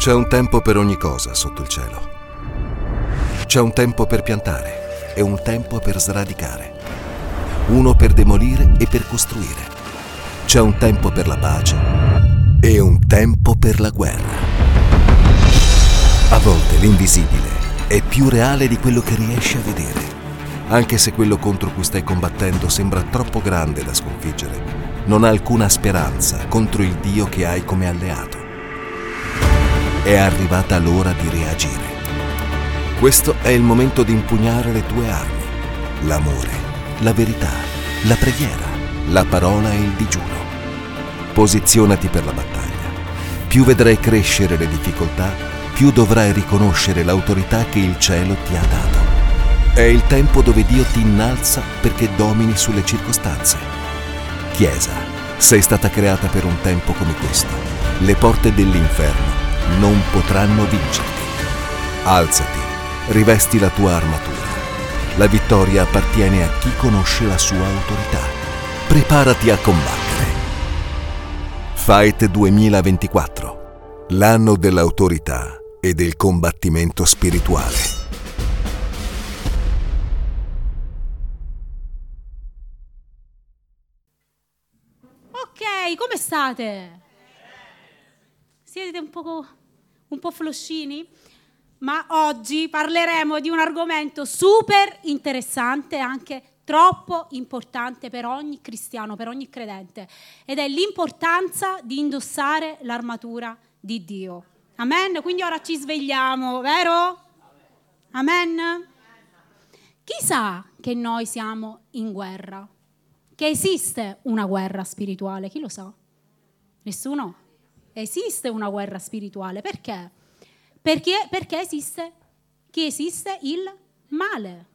C'è un tempo per ogni cosa sotto il cielo. C'è un tempo per piantare e un tempo per sradicare. Uno per demolire e per costruire. C'è un tempo per la pace e un tempo per la guerra. A volte l'invisibile è più reale di quello che riesci a vedere, anche se quello contro cui stai combattendo sembra troppo grande da sconfiggere. Non ha alcuna speranza contro il Dio che hai come alleato. È arrivata l'ora di reagire. Questo è il momento di impugnare le tue armi, l'amore, la verità, la preghiera, la parola e il digiuno. Posizionati per la battaglia. Più vedrai crescere le difficoltà, più dovrai riconoscere l'autorità che il cielo ti ha dato. È il tempo dove Dio ti innalza perché domini sulle circostanze. Chiesa, sei stata creata per un tempo come questo. Le porte dell'inferno non potranno vincerti. Alzati, rivesti la tua armatura. La vittoria appartiene a chi conosce la sua autorità. Preparati a combattere. Fight 2024, l'anno dell'autorità e del combattimento spirituale. Ok, come state? Siete un po', un po' floscini? Ma oggi parleremo di un argomento super interessante, anche troppo importante per ogni cristiano, per ogni credente, ed è l'importanza di indossare l'armatura di Dio. Amen? Quindi ora ci svegliamo, vero? Amen? Chi sa che noi siamo in guerra? Che esiste una guerra spirituale? Chi lo sa? Nessuno? Esiste una guerra spirituale. Perché? Perché, perché esiste chi esiste il male.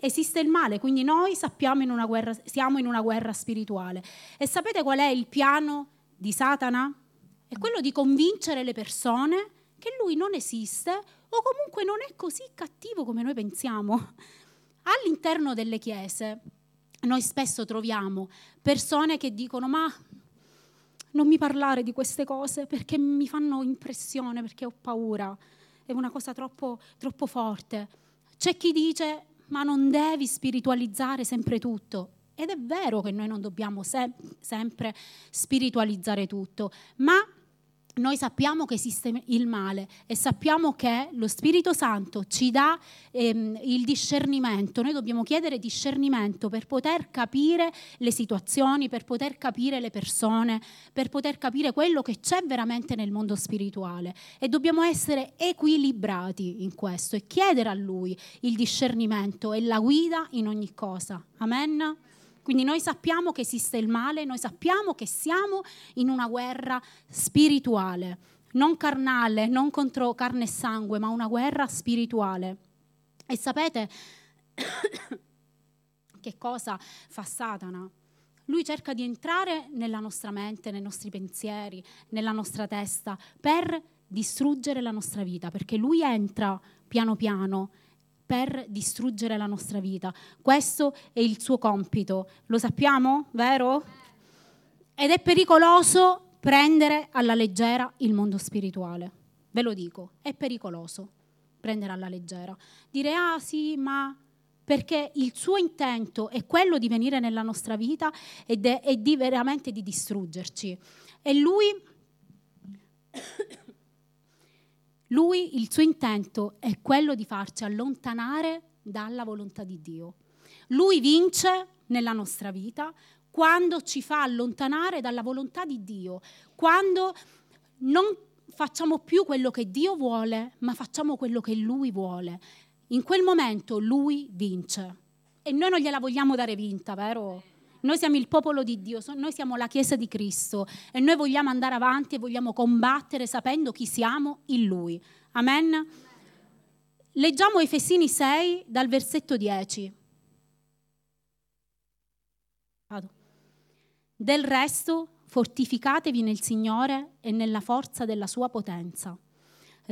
Esiste il male, quindi noi sappiamo in una guerra, siamo in una guerra spirituale. E sapete qual è il piano di Satana? È quello di convincere le persone che lui non esiste o comunque non è così cattivo come noi pensiamo. All'interno delle chiese noi spesso troviamo persone che dicono ma non mi parlare di queste cose perché mi fanno impressione, perché ho paura, è una cosa troppo, troppo forte. C'è chi dice ma non devi spiritualizzare sempre tutto. Ed è vero che noi non dobbiamo se- sempre spiritualizzare tutto, ma noi sappiamo che esiste il male e sappiamo che lo Spirito Santo ci dà ehm, il discernimento. Noi dobbiamo chiedere discernimento per poter capire le situazioni, per poter capire le persone, per poter capire quello che c'è veramente nel mondo spirituale. E dobbiamo essere equilibrati in questo e chiedere a Lui il discernimento e la guida in ogni cosa. Amen. Quindi noi sappiamo che esiste il male, noi sappiamo che siamo in una guerra spirituale, non carnale, non contro carne e sangue, ma una guerra spirituale. E sapete che cosa fa Satana? Lui cerca di entrare nella nostra mente, nei nostri pensieri, nella nostra testa, per distruggere la nostra vita, perché lui entra piano piano per distruggere la nostra vita. Questo è il suo compito. Lo sappiamo, vero? Ed è pericoloso prendere alla leggera il mondo spirituale. Ve lo dico, è pericoloso prendere alla leggera. Dire, ah sì, ma perché il suo intento è quello di venire nella nostra vita ed è, di veramente di distruggerci. E lui lui, il suo intento è quello di farci allontanare dalla volontà di Dio. Lui vince nella nostra vita quando ci fa allontanare dalla volontà di Dio, quando non facciamo più quello che Dio vuole, ma facciamo quello che Lui vuole. In quel momento Lui vince. E noi non gliela vogliamo dare vinta, vero? Noi siamo il popolo di Dio, noi siamo la Chiesa di Cristo e noi vogliamo andare avanti e vogliamo combattere sapendo chi siamo in Lui. Amen? Leggiamo Efesini 6 dal versetto 10. Vado. Del resto, fortificatevi nel Signore e nella forza della sua potenza.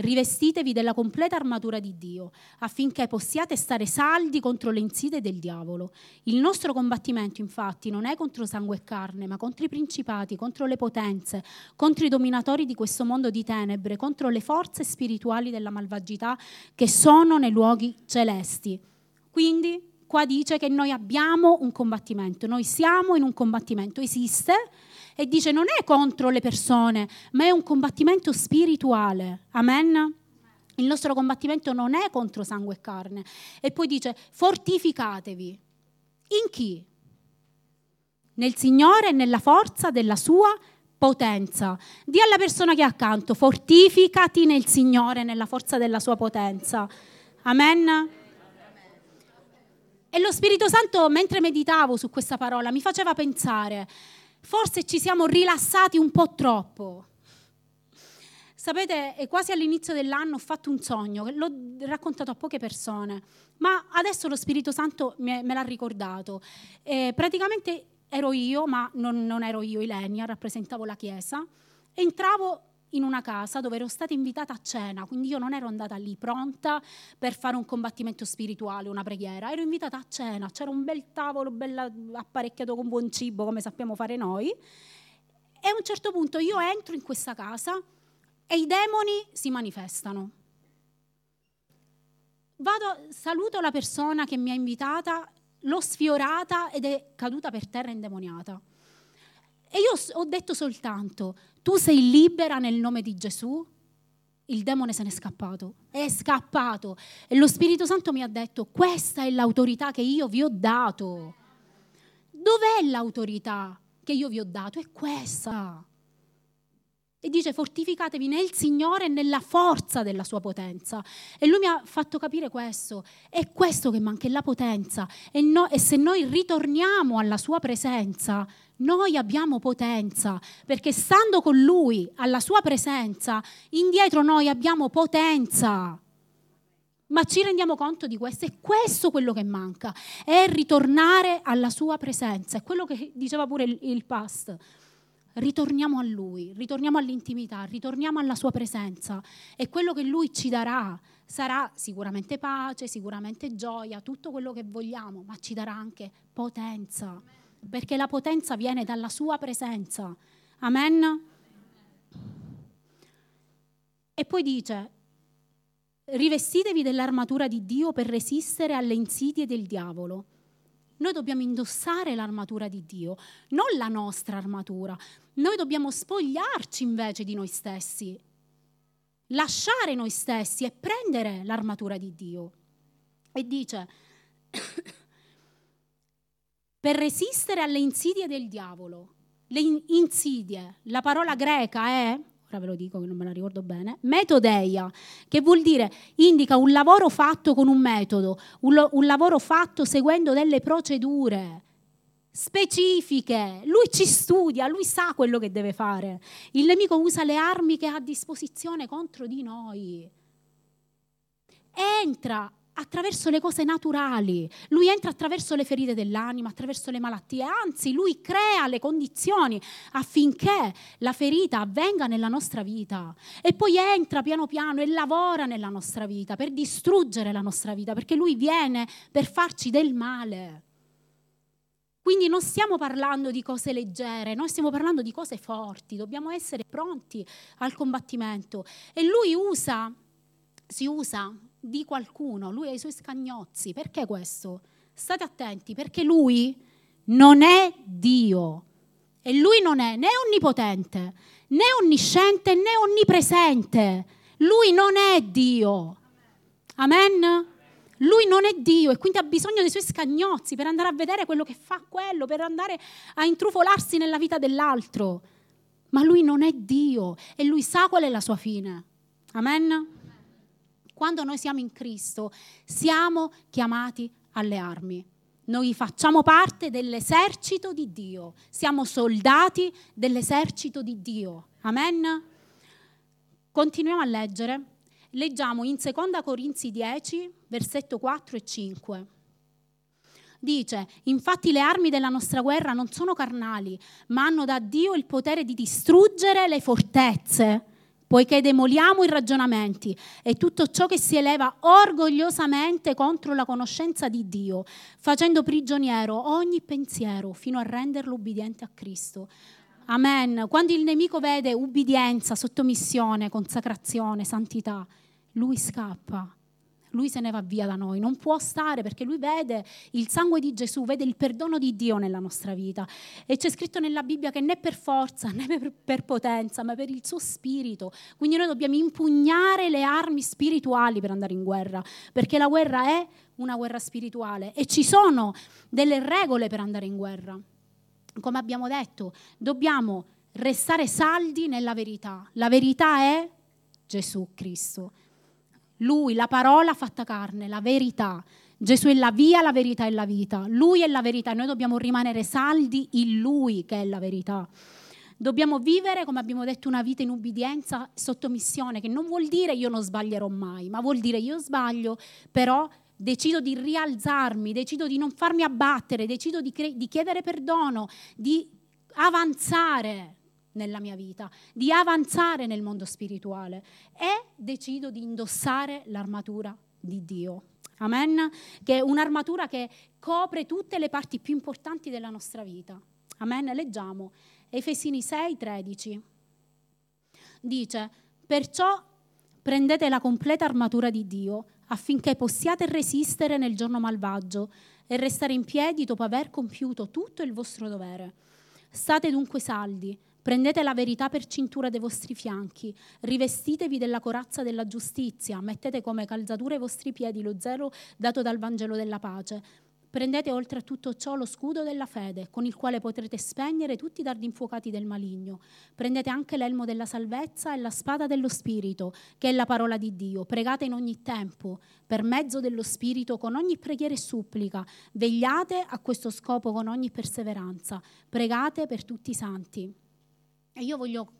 Rivestitevi della completa armatura di Dio, affinché possiate stare saldi contro le insidie del diavolo. Il nostro combattimento, infatti, non è contro sangue e carne, ma contro i principati, contro le potenze, contro i dominatori di questo mondo di tenebre, contro le forze spirituali della malvagità che sono nei luoghi celesti. Quindi, qua dice che noi abbiamo un combattimento, noi siamo in un combattimento, esiste e dice non è contro le persone, ma è un combattimento spirituale. Amen? Il nostro combattimento non è contro sangue e carne. E poi dice fortificatevi. In chi? Nel Signore e nella forza della sua potenza. Di alla persona che è accanto, fortificati nel Signore e nella forza della sua potenza. Amen? E lo Spirito Santo, mentre meditavo su questa parola, mi faceva pensare, forse ci siamo rilassati un po' troppo. Sapete, quasi all'inizio dell'anno ho fatto un sogno, l'ho raccontato a poche persone, ma adesso lo Spirito Santo me l'ha ricordato. E praticamente ero io, ma non, non ero io Ilenia, rappresentavo la Chiesa, entravo in una casa dove ero stata invitata a cena, quindi io non ero andata lì pronta per fare un combattimento spirituale, una preghiera, ero invitata a cena, c'era un bel tavolo bello apparecchiato con buon cibo come sappiamo fare noi e a un certo punto io entro in questa casa e i demoni si manifestano. Vado, saluto la persona che mi ha invitata, l'ho sfiorata ed è caduta per terra indemoniata. E io ho detto soltanto, tu sei libera nel nome di Gesù? Il demone se n'è scappato, è scappato. E lo Spirito Santo mi ha detto, questa è l'autorità che io vi ho dato. Dov'è l'autorità che io vi ho dato? È questa. E dice fortificatevi nel Signore e nella forza della sua potenza. E lui mi ha fatto capire questo. È questo che manca, è la potenza. E, no, e se noi ritorniamo alla sua presenza, noi abbiamo potenza, perché stando con Lui, alla Sua presenza, indietro noi abbiamo potenza. Ma ci rendiamo conto di questo? È questo quello che manca, è ritornare alla Sua presenza. È quello che diceva pure il, il past. Ritorniamo a Lui, ritorniamo all'intimità, ritorniamo alla Sua presenza. E quello che Lui ci darà sarà sicuramente pace, sicuramente gioia, tutto quello che vogliamo, ma ci darà anche potenza perché la potenza viene dalla sua presenza. Amen? E poi dice, rivestitevi dell'armatura di Dio per resistere alle insidie del diavolo. Noi dobbiamo indossare l'armatura di Dio, non la nostra armatura. Noi dobbiamo spogliarci invece di noi stessi, lasciare noi stessi e prendere l'armatura di Dio. E dice, per resistere alle insidie del diavolo. Le insidie, la parola greca è, ora ve lo dico che non me la ricordo bene, metodeia, che vuol dire, indica un lavoro fatto con un metodo, un, lo, un lavoro fatto seguendo delle procedure specifiche. Lui ci studia, lui sa quello che deve fare. Il nemico usa le armi che ha a disposizione contro di noi. Entra attraverso le cose naturali, lui entra attraverso le ferite dell'anima, attraverso le malattie, anzi lui crea le condizioni affinché la ferita avvenga nella nostra vita e poi entra piano piano e lavora nella nostra vita per distruggere la nostra vita, perché lui viene per farci del male. Quindi non stiamo parlando di cose leggere, noi stiamo parlando di cose forti, dobbiamo essere pronti al combattimento. E lui usa, si usa di qualcuno, lui ha i suoi scagnozzi. Perché questo? State attenti, perché lui non è Dio e lui non è né onnipotente, né onnisciente, né onnipresente. Lui non è Dio. Amen? Lui non è Dio e quindi ha bisogno dei suoi scagnozzi per andare a vedere quello che fa quello, per andare a intrufolarsi nella vita dell'altro. Ma lui non è Dio e lui sa qual è la sua fine. Amen? Quando noi siamo in Cristo, siamo chiamati alle armi. Noi facciamo parte dell'esercito di Dio, siamo soldati dell'esercito di Dio. Amen? Continuiamo a leggere. Leggiamo in 2 Corinzi 10, versetto 4 e 5. Dice, infatti le armi della nostra guerra non sono carnali, ma hanno da Dio il potere di distruggere le fortezze poiché demoliamo i ragionamenti e tutto ciò che si eleva orgogliosamente contro la conoscenza di Dio, facendo prigioniero ogni pensiero fino a renderlo ubbidiente a Cristo. Amen. Quando il nemico vede ubbidienza, sottomissione, consacrazione, santità, lui scappa lui se ne va via da noi, non può stare perché lui vede il sangue di Gesù, vede il perdono di Dio nella nostra vita. E c'è scritto nella Bibbia che né per forza né per, potenza, ma per il suo spirito. Quindi noi dobbiamo impugnare le armi spirituali per andare in guerra, perché la guerra è una guerra spirituale e ci sono delle regole per andare in guerra. Come abbiamo detto, dobbiamo restare saldi nella verità. La verità è Gesù Cristo. Lui, la parola fatta carne, la verità. Gesù è la via, la verità e la vita. Lui è la verità e noi dobbiamo rimanere saldi in Lui che è la verità. Dobbiamo vivere, come abbiamo detto, una vita in ubbidienza, sottomissione, che non vuol dire io non sbaglierò mai, ma vuol dire io sbaglio, però decido di rialzarmi, decido di non farmi abbattere, decido di, cre- di chiedere perdono, di avanzare nella mia vita, di avanzare nel mondo spirituale e decido di indossare l'armatura di Dio. Amen? Che è un'armatura che copre tutte le parti più importanti della nostra vita. Amen? Leggiamo Efesini 6, 13. Dice, perciò prendete la completa armatura di Dio affinché possiate resistere nel giorno malvagio e restare in piedi dopo aver compiuto tutto il vostro dovere. State dunque saldi Prendete la verità per cintura dei vostri fianchi, rivestitevi della corazza della giustizia, mettete come calzatura ai vostri piedi lo zelo dato dal Vangelo della pace. Prendete oltre a tutto ciò lo scudo della fede, con il quale potrete spegnere tutti i dardi infuocati del maligno. Prendete anche l'elmo della salvezza e la spada dello Spirito, che è la parola di Dio. Pregate in ogni tempo, per mezzo dello Spirito, con ogni preghiera e supplica. Vegliate a questo scopo con ogni perseveranza. Pregate per tutti i santi. E io voglio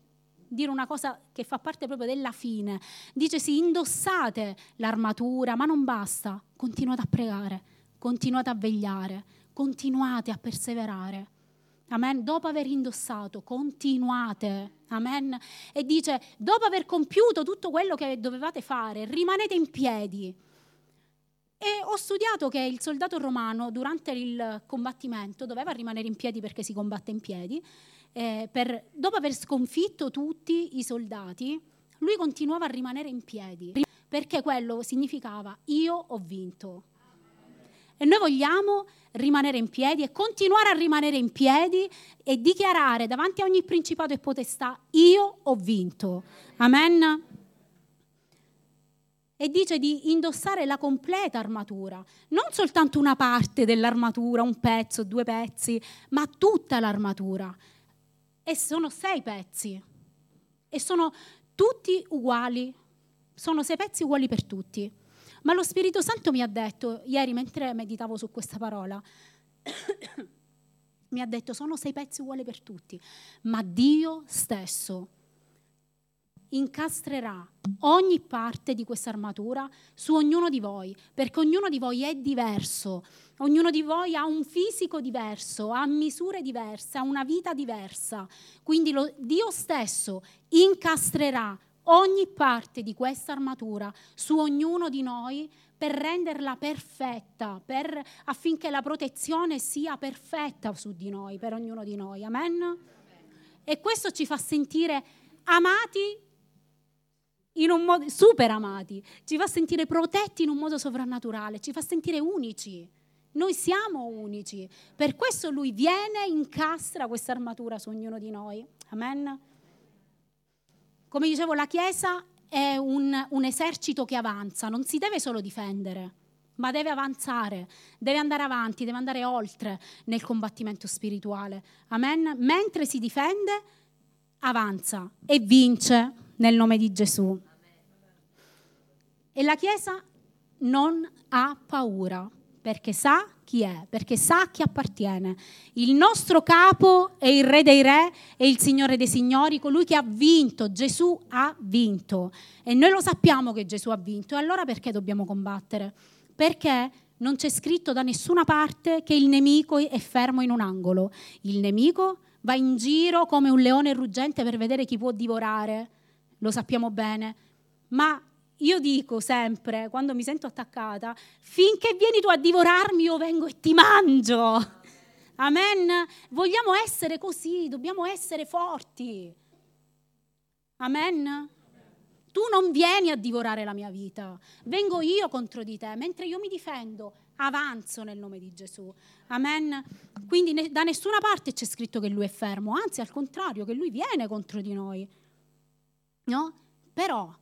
dire una cosa che fa parte proprio della fine. Dice sì, indossate l'armatura, ma non basta, continuate a pregare, continuate a vegliare, continuate a perseverare. Amen. Dopo aver indossato, continuate. Amen. E dice, dopo aver compiuto tutto quello che dovevate fare, rimanete in piedi. E ho studiato che il soldato romano durante il combattimento doveva rimanere in piedi perché si combatte in piedi eh, per, dopo aver sconfitto tutti i soldati, lui continuava a rimanere in piedi, perché quello significava io ho vinto. E noi vogliamo rimanere in piedi e continuare a rimanere in piedi e dichiarare davanti a ogni principato e potestà, io ho vinto. Amen. E dice di indossare la completa armatura, non soltanto una parte dell'armatura, un pezzo, due pezzi, ma tutta l'armatura e sono sei pezzi e sono tutti uguali, sono sei pezzi uguali per tutti. Ma lo Spirito Santo mi ha detto, ieri mentre meditavo su questa parola, mi ha detto sono sei pezzi uguali per tutti, ma Dio stesso incastrerà ogni parte di questa armatura su ognuno di voi, perché ognuno di voi è diverso, ognuno di voi ha un fisico diverso, ha misure diverse, ha una vita diversa. Quindi lo, Dio stesso incastrerà ogni parte di questa armatura su ognuno di noi per renderla perfetta, per, affinché la protezione sia perfetta su di noi, per ognuno di noi. Amen? E questo ci fa sentire amati modo super amati, ci fa sentire protetti in un modo sovrannaturale, ci fa sentire unici. Noi siamo unici. Per questo lui viene, incastra questa armatura su ognuno di noi. Amen. Come dicevo, la Chiesa è un, un esercito che avanza, non si deve solo difendere, ma deve avanzare, deve andare avanti, deve andare oltre nel combattimento spirituale. Amen. Mentre si difende, avanza e vince nel nome di Gesù. E la Chiesa non ha paura perché sa chi è, perché sa a chi appartiene. Il nostro capo è il Re dei Re e il Signore dei Signori, colui che ha vinto. Gesù ha vinto. E noi lo sappiamo che Gesù ha vinto. E allora perché dobbiamo combattere? Perché non c'è scritto da nessuna parte che il nemico è fermo in un angolo. Il nemico va in giro come un leone ruggente per vedere chi può divorare lo sappiamo bene, ma io dico sempre, quando mi sento attaccata, finché vieni tu a divorarmi io vengo e ti mangio. Amen. Vogliamo essere così, dobbiamo essere forti. Amen. Tu non vieni a divorare la mia vita, vengo io contro di te, mentre io mi difendo, avanzo nel nome di Gesù. Amen. Quindi ne, da nessuna parte c'è scritto che lui è fermo, anzi al contrario, che lui viene contro di noi. No? Però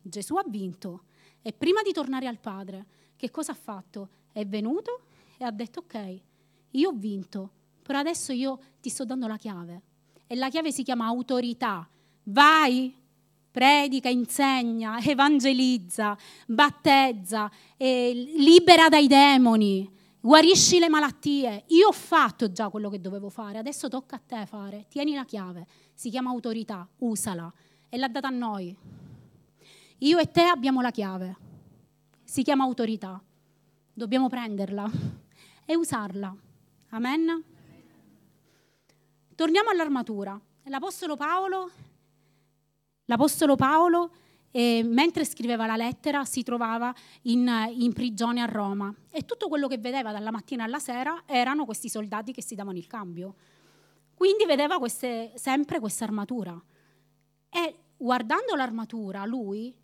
Gesù ha vinto e prima di tornare al Padre, che cosa ha fatto? È venuto e ha detto ok, io ho vinto, però adesso io ti sto dando la chiave. E la chiave si chiama autorità. Vai, predica, insegna, evangelizza, battezza, eh, libera dai demoni, guarisci le malattie. Io ho fatto già quello che dovevo fare, adesso tocca a te fare. Tieni la chiave, si chiama autorità, usala e l'ha data a noi. Io e te abbiamo la chiave, si chiama autorità. Dobbiamo prenderla e usarla. Amen. Torniamo all'armatura. L'Apostolo Paolo, l'Apostolo Paolo eh, mentre scriveva la lettera si trovava in, in, prigione a Roma e tutto quello che vedeva dalla mattina alla sera erano questi soldati che si davano il cambio. Quindi vedeva queste, sempre questa armatura. E guardando l'armatura, lui,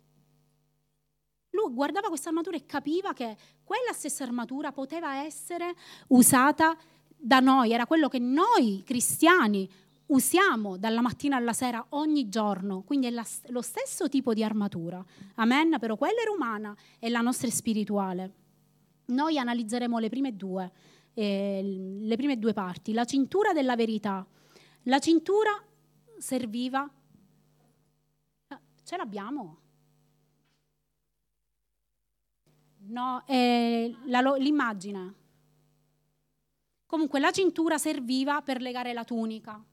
lui guardava questa armatura e capiva che quella stessa armatura poteva essere usata da noi, era quello che noi cristiani usiamo dalla mattina alla sera ogni giorno, quindi è la, lo stesso tipo di armatura. Amen, però quella era umana e la nostra è spirituale. Noi analizzeremo le prime due, eh, le prime due parti. La cintura della verità. La cintura serviva... Ce l'abbiamo? No, eh, la, l'immagine. Comunque la cintura serviva per legare la tunica,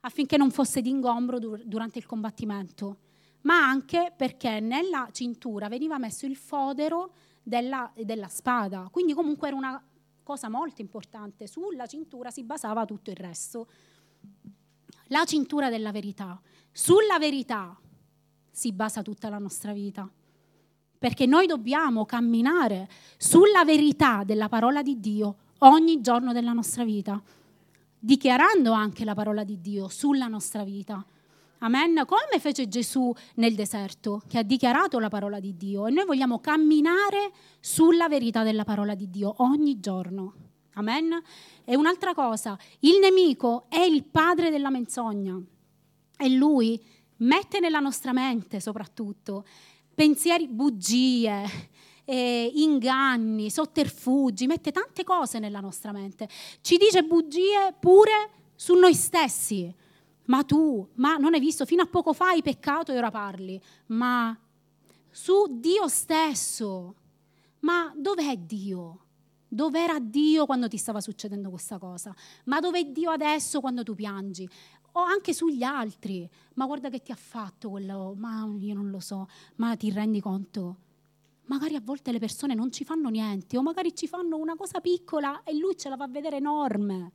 affinché non fosse d'ingombro dur- durante il combattimento, ma anche perché nella cintura veniva messo il fodero della, della spada. Quindi comunque era una cosa molto importante. Sulla cintura si basava tutto il resto. La cintura della verità. Sulla verità si basa tutta la nostra vita. Perché noi dobbiamo camminare sulla verità della parola di Dio ogni giorno della nostra vita, dichiarando anche la parola di Dio sulla nostra vita. Amen. Come fece Gesù nel deserto, che ha dichiarato la parola di Dio. E noi vogliamo camminare sulla verità della parola di Dio ogni giorno. Amen. E un'altra cosa, il nemico è il padre della menzogna. E lui mette nella nostra mente soprattutto pensieri, bugie, eh, inganni, sotterfugi, mette tante cose nella nostra mente. Ci dice bugie pure su noi stessi. Ma tu, ma non hai visto, fino a poco fa hai peccato e ora parli, ma su Dio stesso. Ma dov'è Dio? Dov'era Dio quando ti stava succedendo questa cosa? Ma dov'è Dio adesso quando tu piangi? O anche sugli altri. Ma guarda che ti ha fatto quello, ma io non lo so, ma ti rendi conto? magari a volte le persone non ci fanno niente o magari ci fanno una cosa piccola e lui ce la fa vedere enorme.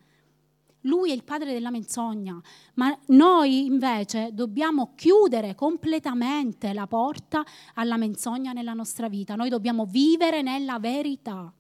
Lui è il padre della menzogna, ma noi invece dobbiamo chiudere completamente la porta alla menzogna nella nostra vita. Noi dobbiamo vivere nella verità.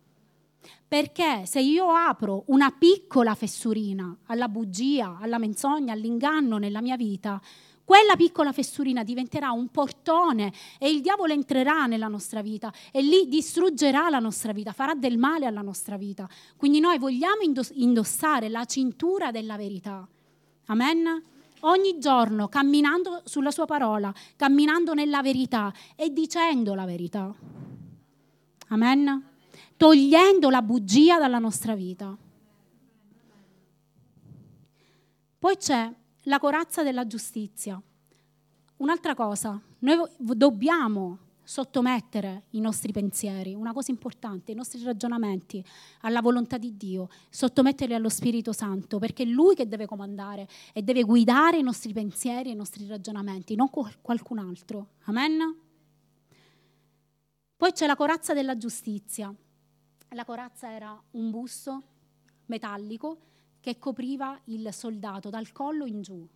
Perché se io apro una piccola fessurina alla bugia, alla menzogna, all'inganno nella mia vita, quella piccola fessurina diventerà un portone e il diavolo entrerà nella nostra vita e lì distruggerà la nostra vita, farà del male alla nostra vita. Quindi noi vogliamo indossare la cintura della verità. Amen? Ogni giorno camminando sulla sua parola, camminando nella verità e dicendo la verità. Amen? Togliendo la bugia dalla nostra vita. Poi c'è la corazza della giustizia. Un'altra cosa, noi dobbiamo sottomettere i nostri pensieri, una cosa importante, i nostri ragionamenti alla volontà di Dio, sottometterli allo Spirito Santo, perché è Lui che deve comandare e deve guidare i nostri pensieri e i nostri ragionamenti, non qualcun altro. Amen? Poi c'è la corazza della giustizia. La corazza era un busto metallico che copriva il soldato dal collo in giù.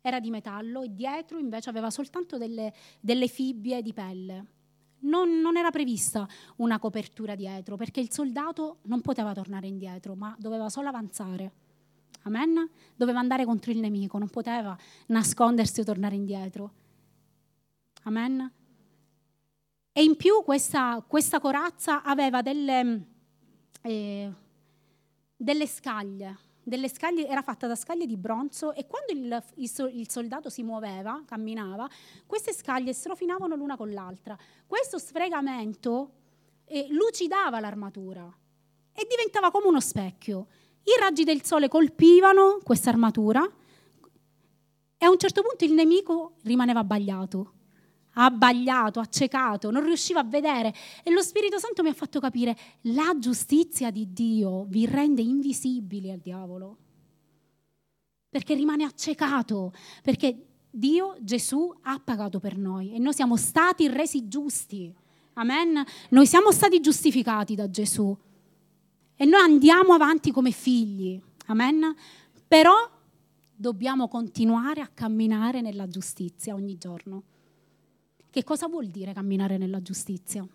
era di metallo e dietro invece aveva soltanto delle, delle fibbie di pelle. Non, non, era prevista una copertura dietro perché il soldato non poteva tornare indietro, ma doveva solo avanzare. Amen? Doveva andare contro il nemico, non poteva nascondersi o tornare indietro. Amen? E in più questa, questa corazza aveva delle, eh, delle scaglie, delle scaglie, era fatta da scaglie di bronzo e quando il, il, il, soldato si muoveva, camminava, queste scaglie strofinavano l'una con l'altra. Questo sfregamento eh, lucidava l'armatura e diventava come uno specchio. I raggi del sole colpivano questa armatura e a un certo punto il nemico rimaneva abbagliato abbagliato, accecato, non riusciva a vedere. E lo Spirito Santo mi ha fatto capire, la giustizia di Dio vi rende invisibili al diavolo. Perché rimane accecato, perché Dio, Gesù, ha pagato per noi e noi siamo stati resi giusti. Amen. Noi siamo stati giustificati da Gesù e noi andiamo avanti come figli. Amen. Però dobbiamo continuare a camminare nella giustizia ogni giorno. Che cosa vuol dire camminare nella giustizia?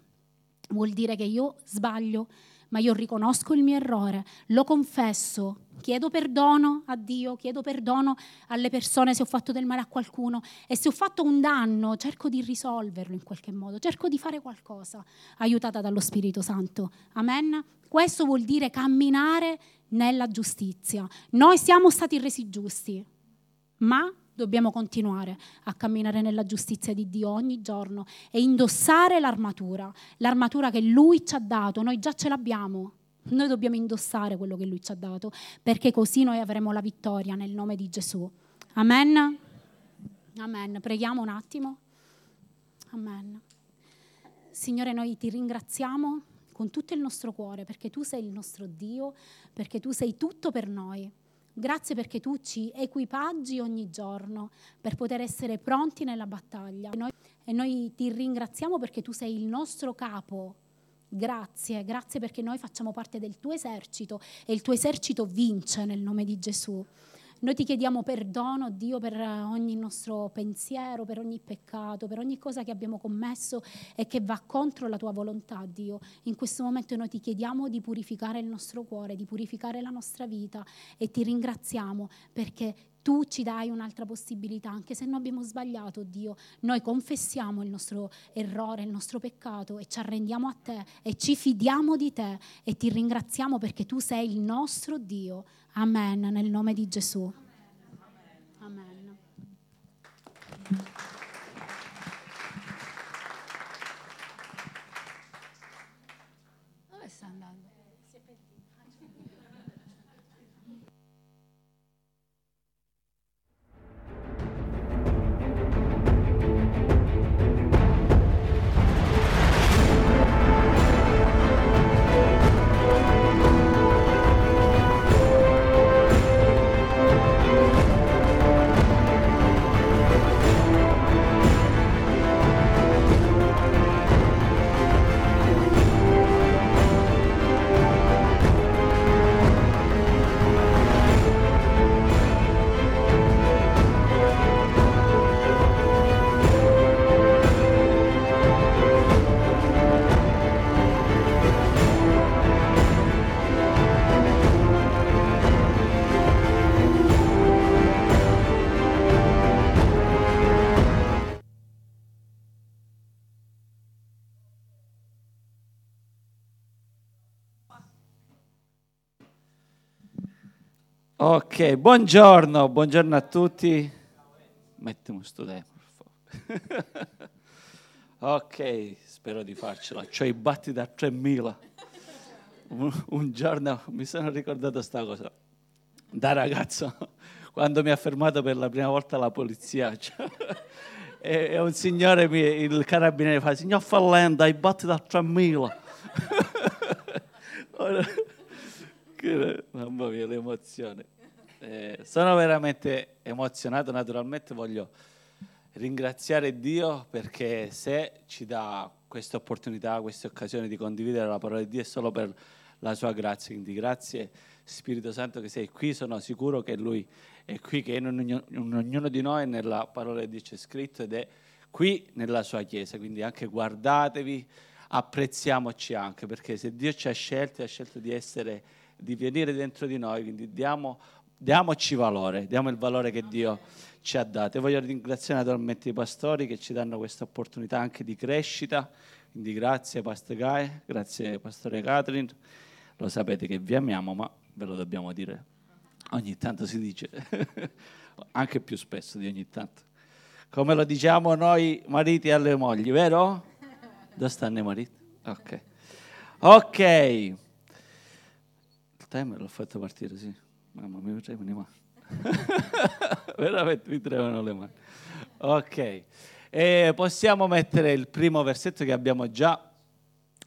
Vuol dire che io sbaglio, ma io riconosco il mio errore, lo confesso, chiedo perdono a Dio, chiedo perdono alle persone se ho fatto del male a qualcuno e se ho fatto un danno cerco di risolverlo in qualche modo, cerco di fare qualcosa aiutata dallo Spirito Santo. Amen? Questo vuol dire camminare nella giustizia. Noi siamo stati resi giusti, ma dobbiamo continuare a camminare nella giustizia di Dio ogni giorno e indossare l'armatura, l'armatura che Lui ci ha dato, noi già ce l'abbiamo. Noi dobbiamo indossare quello che Lui ci ha dato, perché così noi avremo la vittoria nel nome di Gesù. Amen. Amen. Preghiamo un attimo. Amen. Signore, noi ti ringraziamo con tutto il nostro cuore perché tu sei il nostro Dio, perché tu sei tutto per noi. Grazie perché tu ci equipaggi ogni giorno per poter essere pronti nella battaglia. E noi, e noi ti ringraziamo perché tu sei il nostro capo. Grazie, grazie perché noi facciamo parte del tuo esercito e il tuo esercito vince nel nome di Gesù. Noi ti chiediamo perdono, Dio, per ogni nostro pensiero, per ogni peccato, per ogni cosa che abbiamo commesso e che va contro la tua volontà, Dio. In questo momento noi ti chiediamo di purificare il nostro cuore, di purificare la nostra vita e ti ringraziamo perché tu ci dai un'altra possibilità, anche se noi abbiamo sbagliato, Dio. Noi confessiamo il nostro errore, il nostro peccato e ci arrendiamo a te e ci fidiamo di te e ti ringraziamo perché tu sei il nostro Dio. Amen, nel nome di Gesù. Amen. Ok, buongiorno, buongiorno a tutti. Tempo, per favore. ok, spero di farcela. C'ho i batti da 3000. Un, un giorno mi sono ricordato questa cosa. Da ragazzo, quando mi ha fermato per la prima volta la polizia, cioè, e, e, un signore, mi, il carabiniere fa, signor Fallenda, i batti da 3000. mamma mia, l'emozione. Eh, sono veramente emozionato, naturalmente voglio ringraziare Dio perché se ci dà questa opportunità, questa occasione di condividere la parola di Dio è solo per la sua grazia, quindi grazie Spirito Santo che sei qui, sono sicuro che Lui è qui, che in ognuno, in ognuno di noi nella parola di Dio c'è scritto ed è qui nella sua Chiesa, quindi anche guardatevi, apprezziamoci anche, perché se Dio ci ha scelti, ha scelto di essere, di venire dentro di noi, quindi diamo, diamoci valore, diamo il valore che Dio ci ha dato. E voglio ringraziare naturalmente i pastori che ci danno questa opportunità anche di crescita, quindi grazie Pastor Guy, grazie Pastore Catherine, lo sapete che vi amiamo, ma ve lo dobbiamo dire. Ogni tanto si dice, anche più spesso di ogni tanto. Come lo diciamo noi mariti alle mogli, vero? Dove stanno i mariti? Ok. Ok. Il timer l'ho fatto partire, sì. Mamma mia, mi tremano le mani. Veramente mi tremano le mani. Ok. E possiamo mettere il primo versetto che abbiamo già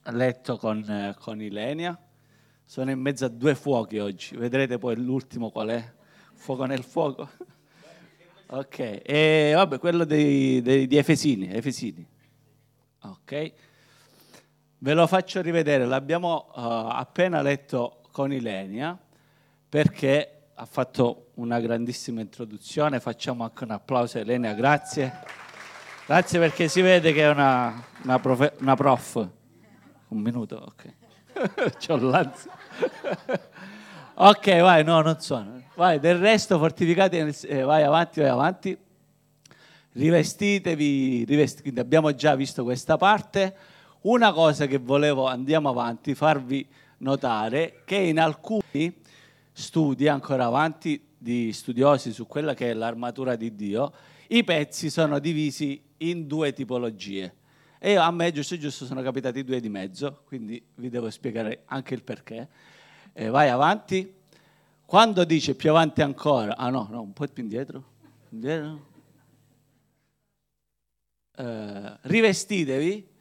letto con, eh, con Ilenia. Sono in mezzo a due fuochi oggi. Vedrete poi l'ultimo qual è? Fuoco nel fuoco. Ok, e vabbè, quello dei, dei, di Efesini, Efesini. Ok, ve lo faccio rivedere, l'abbiamo uh, appena letto con Ilenia perché ha fatto una grandissima introduzione, facciamo anche un applauso a Ilenia, grazie. Grazie perché si vede che è una, una, profe, una prof. Un minuto, ok. C'ho l'ansia. ok, vai, no, non sono. Vai, del resto eh, vai avanti, vai avanti. Rivestitevi, rivestitevi, abbiamo già visto questa parte. Una cosa che volevo, andiamo avanti, farvi notare che in alcuni studi ancora avanti di studiosi su quella che è l'armatura di Dio, i pezzi sono divisi in due tipologie. E a me giusto giusto sono capitati due di mezzo, quindi vi devo spiegare anche il perché. Eh, vai avanti. Quando dice più avanti ancora, ah no, no, un po' più indietro, indietro. Eh, rivestitevi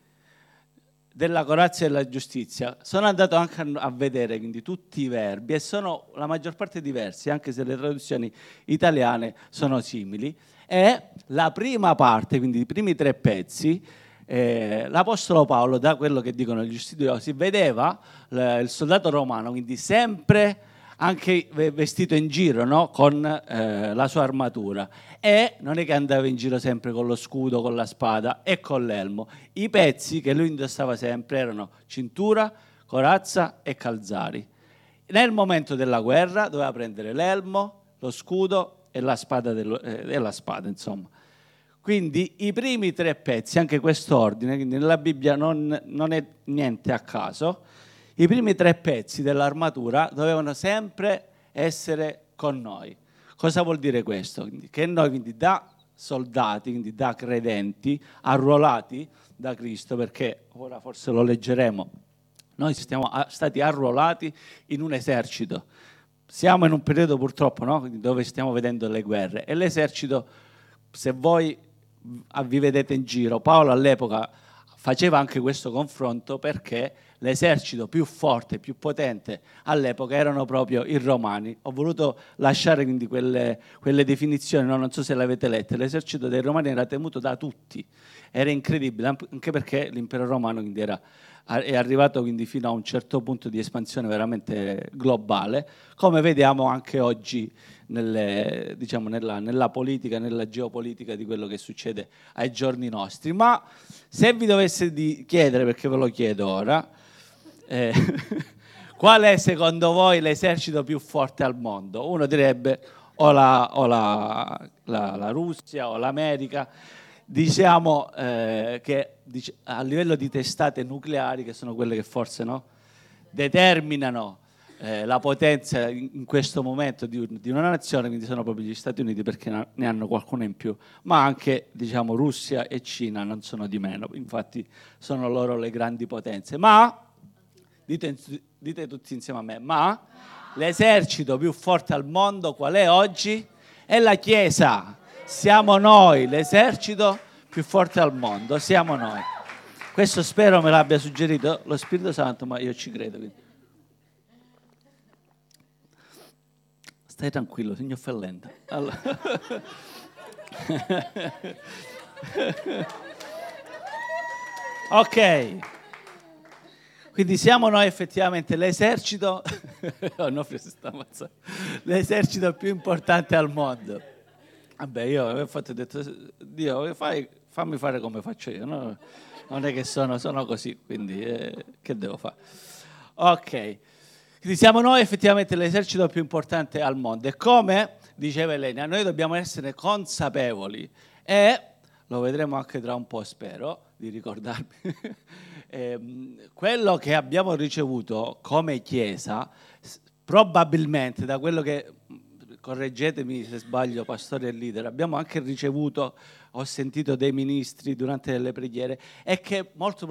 della corazza e della giustizia. Sono andato anche a, vedere quindi tutti i verbi e sono la maggior parte diversi, anche se le traduzioni italiane sono simili. E la prima parte, quindi i primi tre pezzi, eh, l'Apostolo Paolo, da quello che dicono gli studiosi, vedeva il soldato romano, quindi sempre anche vestito in giro no? con eh, la sua armatura e non è che andava in giro sempre con lo scudo, con la spada e con l'elmo. I pezzi che lui indossava sempre erano cintura, corazza e calzari. Nel momento della guerra doveva prendere l'elmo, lo scudo e la spada, dello, eh, la spada insomma. Quindi i primi tre pezzi, anche questo ordine, quindi nella Bibbia non, non è niente a caso, i primi tre pezzi dell'armatura dovevano sempre essere con noi. Cosa vuol dire questo? Che noi quindi da soldati, quindi da credenti, arruolati da Cristo, perché ora forse lo leggeremo, noi siamo stati arruolati in un esercito. Siamo in un periodo purtroppo no? dove stiamo vedendo le guerre e l'esercito, se voi vi vedete in giro, Paolo all'epoca faceva anche questo confronto perché l'esercito più forte, più potente all'epoca erano proprio i romani. Ho voluto lasciare quindi quelle, quelle definizioni, no? non so se le avete lette, l'esercito dei romani era temuto da tutti, era incredibile, anche perché l'impero romano era, è arrivato quindi fino a un certo punto di espansione veramente globale, come vediamo anche oggi nelle, diciamo, nella, nella, politica, nella geopolitica di quello che succede ai giorni nostri. Ma se vi dovesse chiedere, perché ve lo chiedo ora, eh, qual è secondo voi l'esercito più forte al mondo? Uno direbbe o la, o la, la, la Russia o l'America. Diciamo eh, che dic- a livello di testate nucleari, che sono quelle che forse no, determinano eh, la potenza in questo momento di, di, una nazione, quindi sono proprio gli Stati Uniti perché ne hanno qualcuno in più, ma anche diciamo, Russia e Cina non sono di meno, infatti sono loro le grandi potenze. Ma Dite, dite tutti insieme a me, ma l'esercito più forte al mondo qual è oggi? È la Chiesa. Siamo noi, l'esercito più forte al mondo, siamo noi. Questo spero me l'abbia suggerito lo Spirito Santo, ma io ci credo. Quindi. Stai tranquillo, signor Fellenda. Allora. ok. Quindi siamo noi effettivamente l'esercito, l'esercito più importante al mondo. Vabbè, io ho fatto detto, Dio, fai, fammi fare come faccio io, no? non è che sono, sono così, quindi eh, che devo fare? Ok, quindi siamo noi effettivamente l'esercito più importante al mondo e come diceva Elena, noi dobbiamo essere consapevoli e lo vedremo anche tra un po', spero, di ricordarmi, eh, quello che abbiamo ricevuto come Chiesa, probabilmente da quello che, correggetemi se sbaglio, pastore e leader, abbiamo anche ricevuto, ho sentito dei ministri durante le preghiere, è che molto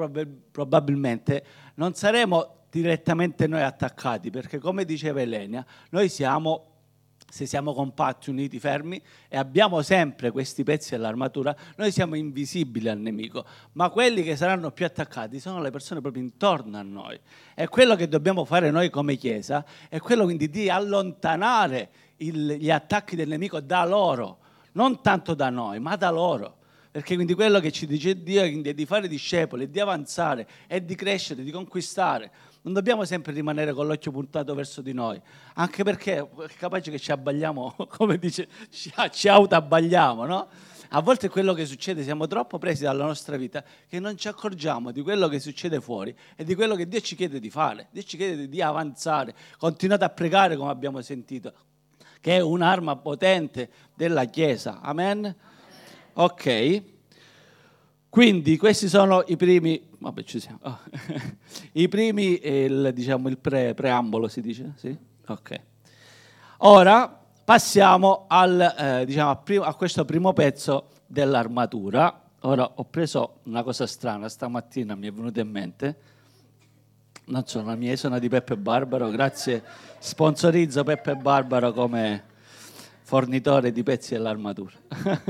probabilmente non saremo direttamente noi attaccati, perché come diceva Elenia, noi siamo se siamo compatti, uniti, fermi e abbiamo sempre questi pezzi dell'armatura, noi siamo invisibili al nemico, ma quelli che saranno più attaccati sono le persone proprio intorno a noi. E quello che dobbiamo fare noi come Chiesa è quello quindi di allontanare il, gli attacchi del nemico da loro, non tanto da noi, ma da loro. Perché quindi quello che ci dice Dio è di fare discepoli, di avanzare, è di crescere, di conquistare non dobbiamo sempre rimanere con l'occhio puntato verso di noi, anche perché è capace che ci abbagliamo, come dice, ci, auto-abbagliamo, no? A volte quello che succede, siamo troppo presi dalla nostra vita che non ci accorgiamo di quello che succede fuori e di quello che Dio ci chiede di fare. Dio ci chiede di avanzare. Continuate a pregare come abbiamo sentito, che è un'arma potente della Chiesa. Amen? Ok. Quindi questi sono i primi, vabbè ci siamo, oh. i primi, il, diciamo il pre, preambolo si dice, sì? Ok. Ora passiamo al, eh, diciamo, a, primo, a questo primo pezzo dell'armatura. Ora ho preso una cosa strana, stamattina mi è venuta in mente, non sono la mia, sono di Peppe Barbaro, grazie, sponsorizzo Peppe Barbaro come fornitore di pezzi dell'armatura.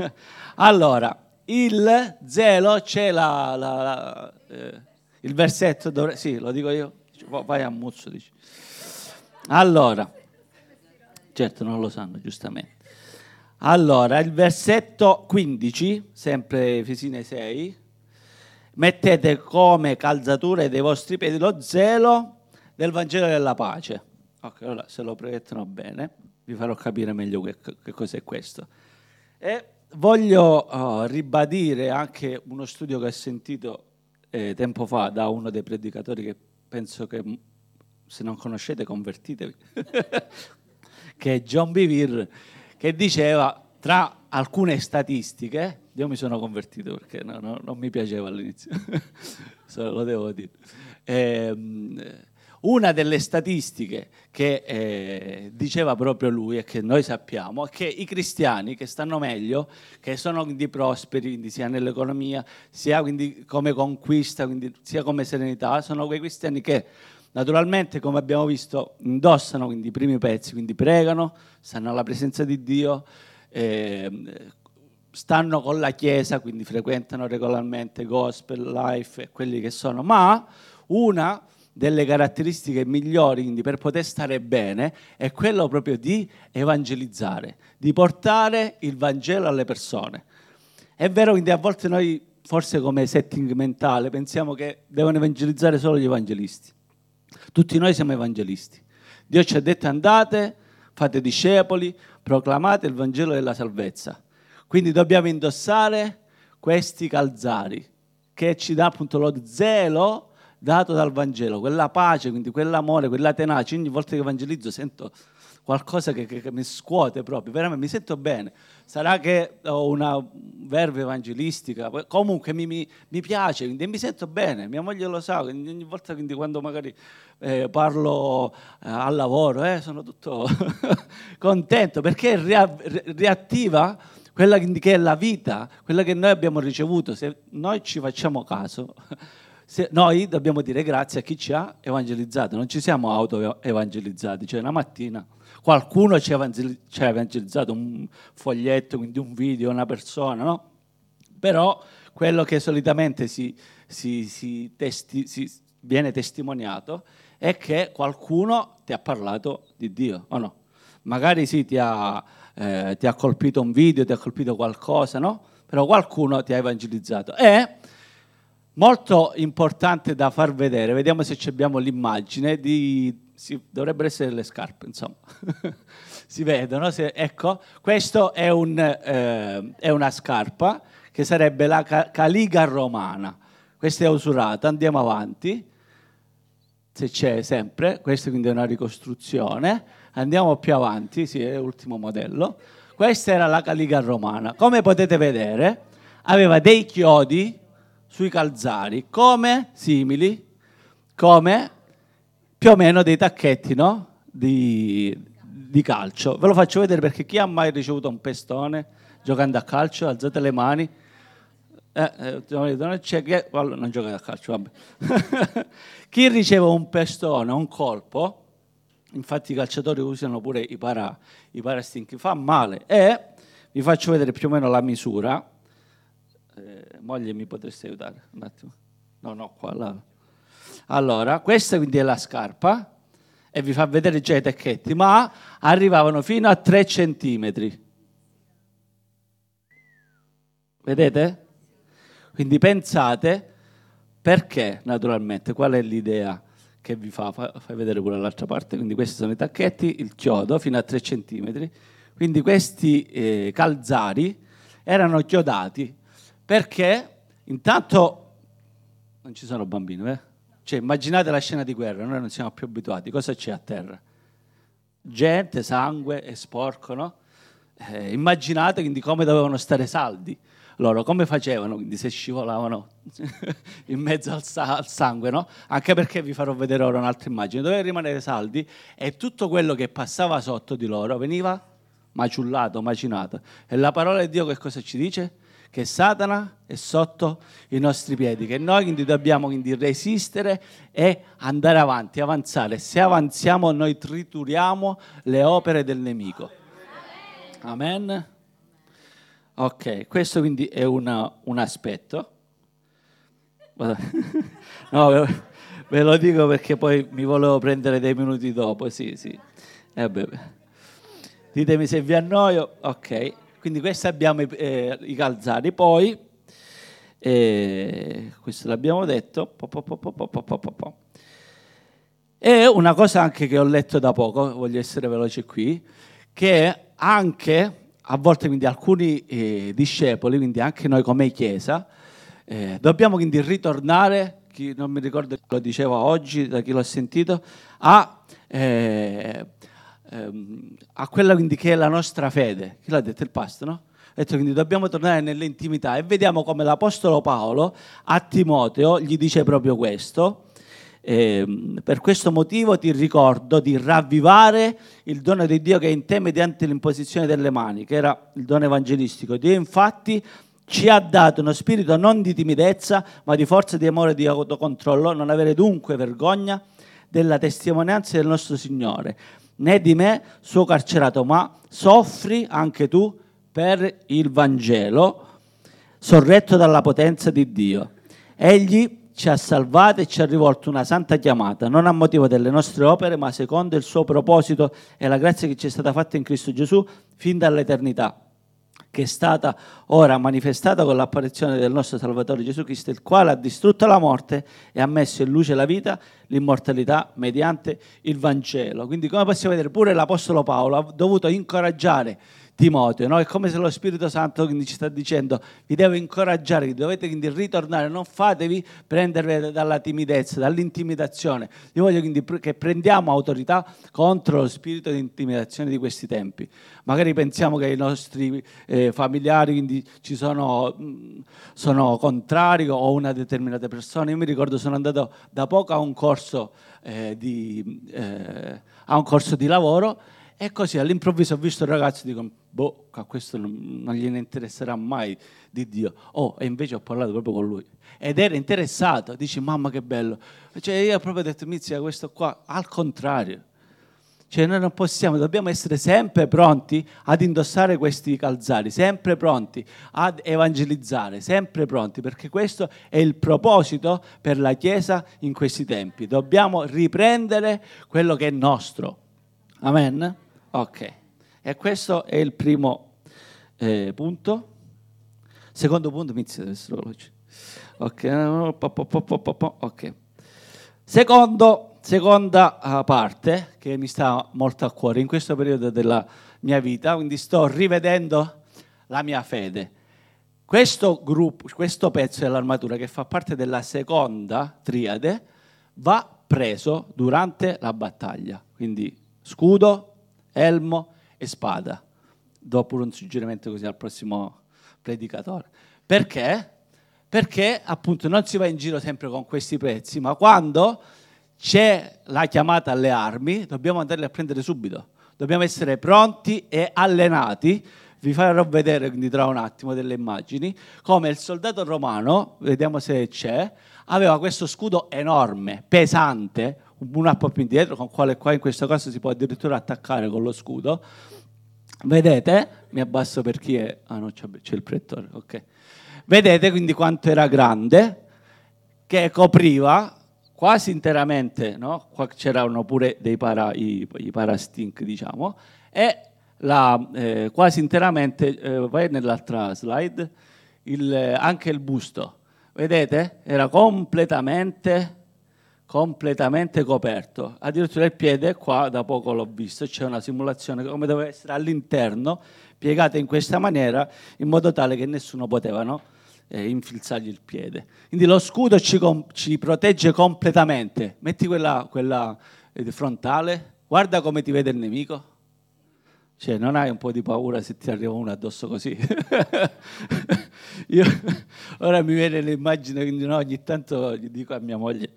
allora, il zelo c'è la, la, la, eh, il versetto, dovre- sì, lo dico io, vai a Muzzo, dici. Allora, certo non lo sanno giustamente. Allora, il versetto 15, sempre Efesine 6, mettete come calzatura dei vostri piedi lo zelo del Vangelo della pace. Ok, allora se lo proiettano bene, vi farò capire meglio che, che cos'è questo. E voglio uh, ribadire anche uno studio che ho sentito eh, tempo fa da uno dei predicatori che penso che se non conoscete convertitevi, che è John Bevere, che diceva tra alcune statistiche, io mi sono convertito perché no, no, non mi piaceva all'inizio, lo devo dire. Eh, una delle statistiche che eh, diceva proprio lui e che noi sappiamo è che i cristiani che stanno meglio, che sono quindi prosperi, quindi sia nell'economia, sia quindi come conquista, quindi sia come serenità, sono quei cristiani che naturalmente, come abbiamo visto, indossano quindi i primi pezzi, quindi pregano, stanno alla presenza di Dio, eh, stanno con la Chiesa, quindi frequentano regolarmente gospel, life e quelli che sono, ma una delle caratteristiche migliori quindi, per poter stare bene è quello proprio di evangelizzare, di portare il Vangelo alle persone. È vero, quindi a volte noi, forse come setting mentale, pensiamo che devono evangelizzare solo gli evangelisti. Tutti noi siamo evangelisti. Dio ci ha detto andate, fate discepoli, proclamate il Vangelo della salvezza. Quindi dobbiamo indossare questi calzari che ci dà appunto lo zelo dato dal Vangelo, quella pace, quindi quell'amore, quella tenacia. Ogni volta che evangelizzo sento qualcosa che, che, che, mi scuote proprio, veramente mi sento bene. Sarà che ho una verve evangelistica, comunque mi, mi, mi piace, quindi mi sento bene, mia moglie lo sa, ogni volta quindi quando magari eh, parlo eh, al lavoro eh, sono tutto contento perché ria, riattiva quella che è la vita, quella che noi abbiamo ricevuto, se noi ci facciamo caso se noi dobbiamo dire grazie a chi ci ha evangelizzato, non ci siamo auto-evangelizzati, cioè una mattina qualcuno ci ha evangelizzato, un foglietto, quindi un video, una persona, no? Però quello che solitamente si, si, si testi, viene testimoniato è che qualcuno ti ha parlato di Dio, o no? Magari sì, ti ha, eh, ti ha colpito un video, ti ha colpito qualcosa, no? Però qualcuno ti ha evangelizzato. E molto importante da far vedere, vediamo se abbiamo l'immagine, di, sì, dovrebbero essere le scarpe, insomma, si vedono, se, ecco, questo è, un, eh, è, una scarpa che sarebbe la caliga romana, questa è usurata, andiamo avanti, se c'è sempre, questa quindi è una ricostruzione, andiamo più avanti, sì, è l'ultimo modello, questa era la caliga romana, come potete vedere aveva dei chiodi sui calzari, come simili, come più o meno dei tacchetti no? di, di calcio. Ve lo faccio vedere perché chi ha mai ricevuto un pestone giocando a calcio? Alzate le mani. Eh, eh, non c'è non gioca a calcio, vabbè. chi riceve un pestone, un colpo, infatti i calciatori usano pure i, para, i parastinchi, fa male e vi faccio vedere più o meno la misura eh, moglie mi potresti aiutare un attimo? No, no, qua, là. Allora, questa quindi è la scarpa e vi fa vedere già i tacchetti, ma arrivavano fino a 3 centimetri. Vedete? Quindi pensate perché, naturalmente, qual è l'idea che vi fa? Fai vedere pure l'altra parte. Quindi questi sono i tacchetti, il chiodo fino a 3 centimetri. Quindi questi eh, calzari erano chiodati perché intanto non ci sono bambini, eh? Cioè, immaginate la scena di guerra, noi non siamo più abituati. Cosa c'è a terra? Gente, sangue, è sporco, no? Eh, immaginate quindi come dovevano stare saldi. Loro come facevano quindi se scivolavano in mezzo al, sa- al, sangue, no? Anche perché vi farò vedere ora un'altra immagine. Dovevano rimanere saldi e tutto quello che passava sotto di loro veniva maciullato, macinato. E la parola di Dio che cosa ci dice? Che Satana è sotto i nostri piedi, che noi quindi dobbiamo quindi resistere e andare avanti, avanzare. Se avanziamo noi trituriamo le opere del nemico. Amen. Ok, questo quindi è una, un aspetto. No, ve lo dico perché poi mi volevo prendere dei minuti dopo, sì, sì. Eh Ditemi se vi annoio, ok. Quindi questi abbiamo i, eh, i calzari, poi, eh, questo l'abbiamo detto, e una cosa anche che ho letto da poco, voglio essere veloce qui, che anche a volte quindi alcuni eh, discepoli, quindi anche noi come Chiesa, eh, dobbiamo quindi ritornare, chi non mi ricordo lo diceva oggi, da chi l'ho sentito, a eh, ehm, a quella quindi che è la nostra fede. Chi l'ha detto? Il pastore, no? Ha detto quindi dobbiamo tornare nell'intimità e vediamo come l'Apostolo Paolo a Timoteo gli dice proprio questo. Eh, per questo motivo ti ricordo di ravvivare il dono di Dio che è in te mediante l'imposizione delle mani, che era il dono evangelistico. Dio infatti ci ha dato uno spirito non di timidezza, ma di forza, di amore e di autocontrollo, non avere dunque vergogna della testimonianza del nostro Signore né di me, suo carcerato, ma soffri anche tu per il Vangelo, sorretto dalla potenza di Dio. Egli ci ha salvati e ci ha rivolto una santa chiamata, non a motivo delle nostre opere, ma secondo il suo proposito e la grazia che ci è stata fatta in Cristo Gesù fin dall'eternità che è stata ora manifestata con l'apparizione del nostro Salvatore Gesù Cristo, il quale ha distrutto la morte e ha messo in luce la vita, l'immortalità mediante il Vangelo. Quindi come possiamo vedere pure l'Apostolo Paolo ha dovuto incoraggiare Timoteo, no? è come se lo Spirito Santo ci sta dicendo vi devo incoraggiare, dovete quindi ritornare, non fatevi prendere dalla timidezza, dall'intimidazione. Io voglio quindi che prendiamo autorità contro lo spirito di intimidazione di questi tempi. Magari pensiamo che i nostri eh, familiari quindi ci sono, mm, sono contrari o una determinata persona. Io mi ricordo sono andato da poco a un corso, eh, di, eh, a un corso di lavoro e così all'improvviso ho visto il ragazzo e dico, boh, a questo non, gliene interesserà mai di Dio. Oh, e invece ho parlato proprio con lui. Ed era interessato, dici, mamma che bello. Cioè io ho proprio detto, Mizia, questo qua, al contrario. Cioè noi non possiamo, dobbiamo essere sempre pronti ad indossare questi calzari, sempre pronti ad evangelizzare, sempre pronti, perché questo è il proposito per la Chiesa in questi tempi. Dobbiamo riprendere quello che è nostro. Amen? Ok, e questo è il primo eh, punto. Secondo punto, inizia deve essere. Ok, ok. Secondo, seconda ah, parte che mi sta molto a cuore in questo periodo della mia vita, quindi sto rivedendo la mia fede. Questo gruppo, questo pezzo dell'armatura che fa parte della seconda triade va preso durante la battaglia, quindi scudo, elmo e spada. Do pure un suggerimento così al prossimo predicatore. Perché? Perché appunto non si va in giro sempre con questi pezzi, ma quando c'è la chiamata alle armi, dobbiamo andarle a prendere subito. Dobbiamo essere pronti e allenati. Vi farò vedere quindi tra un attimo delle immagini come il soldato romano, vediamo se c'è, aveva questo scudo enorme, pesante, un po' più indietro, con quale qua in questo caso si può addirittura attaccare con lo scudo. Vedete? Mi abbasso per chi è... Ah no, c'è, c'è il prettore, ok. Vedete quindi quanto era grande, che copriva quasi interamente, no? Qua c'erano pure dei para, i, i parastink, diciamo, e la, eh, quasi interamente, eh, vai nell'altra slide, il, anche il busto, vedete? Era completamente, completamente coperto. Addirittura il piede, qua da poco l'ho visto, c'è una simulazione come doveva essere all'interno, piegata in questa maniera, in modo tale che nessuno poteva, no? eh, infilzargli il piede. Quindi lo scudo ci, com- ci protegge completamente. Metti quella, quella eh, frontale, guarda come ti vede il nemico. Cioè, non hai un po' di paura se ti arriva uno addosso così? Io, ora mi viene l'immagine, quindi no, ogni tanto gli dico a mia moglie,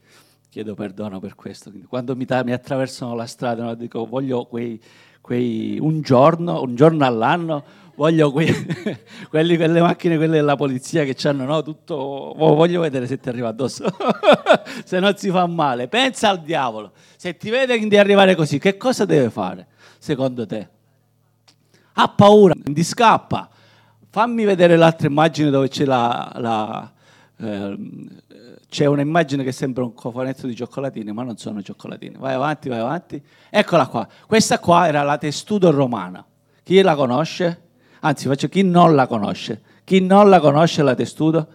chiedo perdono per questo. Quando mi, mi attraversano la strada, no, dico voglio quei, quei un giorno, un giorno all'anno voglio que- quelli, quelle macchine, quelle della polizia che hanno no, tutto, voglio vedere se ti arriva addosso, se non si fa male. Pensa al diavolo, se ti vede di arrivare così, che cosa deve fare secondo te? Ha paura, ti scappa. Fammi vedere l'altra immagine dove c'è la, la eh, c'è un'immagine che sembra un cofanetto di cioccolatini, ma non sono cioccolatini. Vai avanti, vai avanti. Eccola qua. Questa qua era la testudo romana. Chi la conosce? Anzi, faccio chi non la conosce. Chi non la conosce la testudo?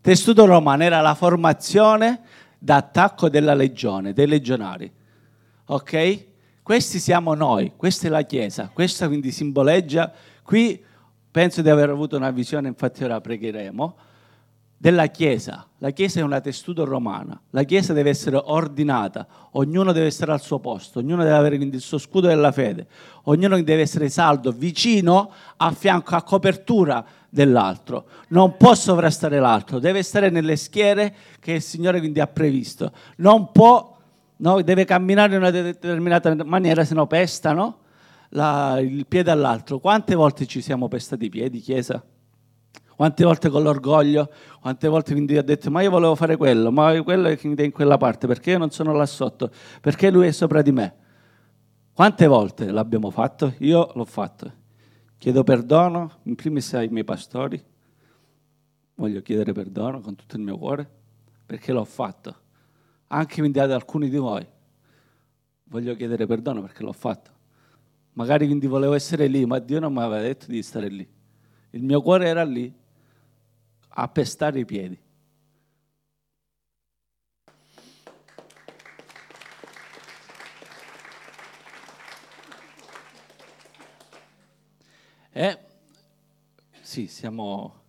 Testudo romano era la formazione d'attacco della legione, dei legionari. Ok? Questi siamo noi, questa è la Chiesa, questa quindi simboleggia, qui penso di aver avuto una visione, infatti ora pregheremo, della Chiesa. La Chiesa è una testudo romana, la Chiesa deve essere ordinata, ognuno deve essere al suo posto, ognuno deve avere il suo scudo della fede, ognuno deve essere saldo, vicino, a fianco, a copertura dell'altro. Non può sovrastare l'altro, deve stare nelle schiere che il Signore quindi ha previsto. Non può, no, deve camminare in una determinata maniera, se no pestano la, il piede all'altro. Quante volte ci siamo pestati i piedi, Chiesa? Quante volte con l'orgoglio, quante volte quindi ha detto ma io volevo fare quello, ma quello è in quella parte, perché io non sono là sotto, perché lui è sopra di me. Quante volte l'abbiamo fatto? Io l'ho fatto. Chiedo perdono, in primis ai miei pastori, voglio chiedere perdono con tutto il mio cuore, perché l'ho fatto. Anche quindi ad alcuni di voi, voglio chiedere perdono perché l'ho fatto. Magari quindi volevo essere lì, ma Dio non mi aveva detto di stare lì. Il mio cuore era lì, a pestare i piedi. E sì, siamo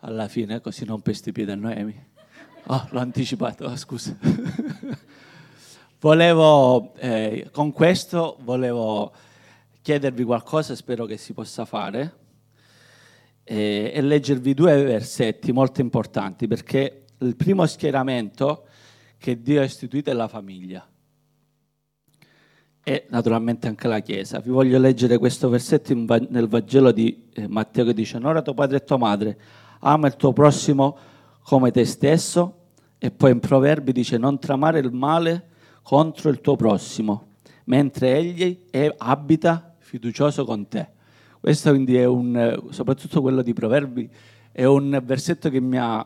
alla fine, così non pesti i piedi a Noemi. Oh, l'ho anticipato, oh, scusa. volevo, eh, con questo volevo chiedervi qualcosa, spero che si possa fare e, e leggervi due versetti molto importanti perché il primo schieramento che Dio ha istituito è la famiglia e naturalmente anche la Chiesa. Vi voglio leggere questo versetto nel Vangelo di eh, Matteo che dice onora tuo padre e tua madre, ama il tuo prossimo come te stesso e poi in Proverbi dice non tramare il male contro il tuo prossimo, mentre egli è, abita fiducioso con te. Questo quindi è un, soprattutto quello di Proverbi, è un versetto che mi, ha,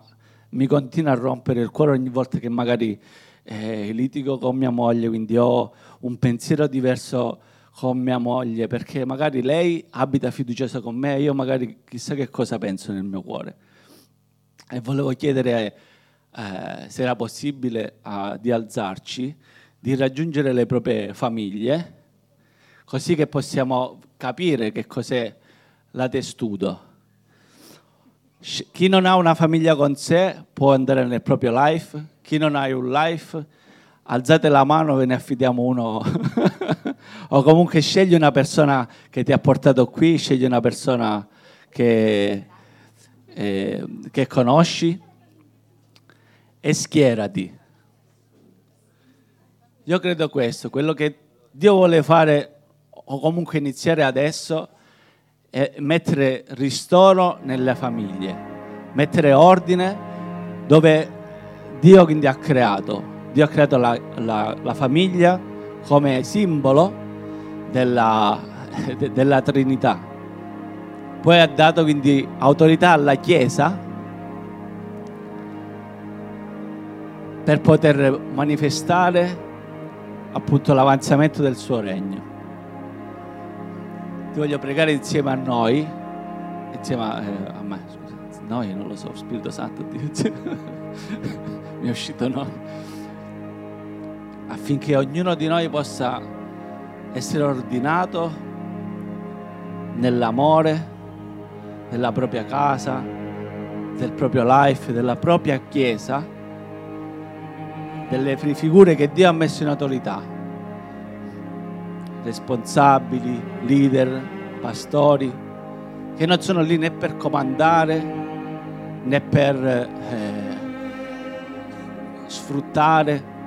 mi continua a rompere il cuore ogni volta che magari eh, litigo con mia moglie, quindi ho un pensiero diverso con mia moglie, perché magari lei abita fiduciosa con me, io magari chissà che cosa penso nel mio cuore. E volevo chiedere eh, se era possibile, a, di alzarci, di raggiungere le proprie famiglie, così che possiamo capire che cos'è la testudo. Chi non ha una famiglia con sé può andare nel proprio life, chi non ha un life, alzate la mano, ve ne affidiamo uno. o comunque scegli una persona che ti ha portato qui, scegli una persona che, eh, che conosci e schierati. Io credo questo, quello che Dio vuole fare o comunque iniziare adesso è mettere ristoro nelle famiglie, mettere ordine dove Dio quindi ha creato. Dio ha creato la, la, la famiglia come simbolo della, de, della Trinità. Poi ha dato quindi autorità alla Chiesa per poter manifestare appunto l'avanzamento del suo regno. Ti voglio pregare insieme a noi, insieme a, eh, a me, scusa, noi non lo so, Spirito Santo, Dio, mi è uscito no, affinché ognuno di noi possa essere ordinato nell'amore, della propria casa, del proprio life, della propria chiesa, delle figure che Dio ha messo in autorità, responsabili, leader, pastori, che non sono lì né per comandare né per eh, sfruttare.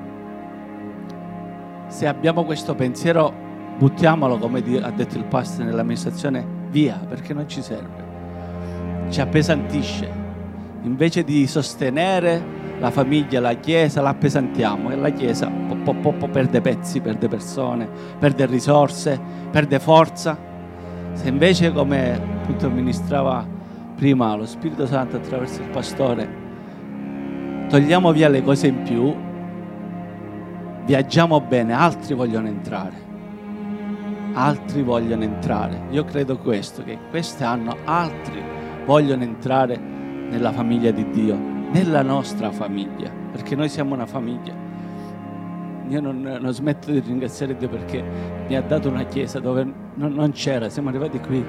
Se abbiamo questo pensiero, buttiamolo, come ha detto il pastore nell'amministrazione, via, perché non ci serve. Ci appesantisce. Invece di sostenere la famiglia, la chiesa, la appesantiamo e la chiesa po, po, po, perde pezzi, perde persone, perde risorse, perde forza. Se invece, come appunto ministrava prima lo Spirito Santo attraverso il pastore, togliamo via le cose in più, viaggiamo bene, altri vogliono entrare. Altri vogliono entrare. Io credo questo, che quest'anno altri vogliono entrare nella famiglia di Dio nella nostra famiglia, perché noi siamo una famiglia. Io non, non, smetto di ringraziare Dio perché mi ha dato una chiesa dove non, non c'era, siamo arrivati qui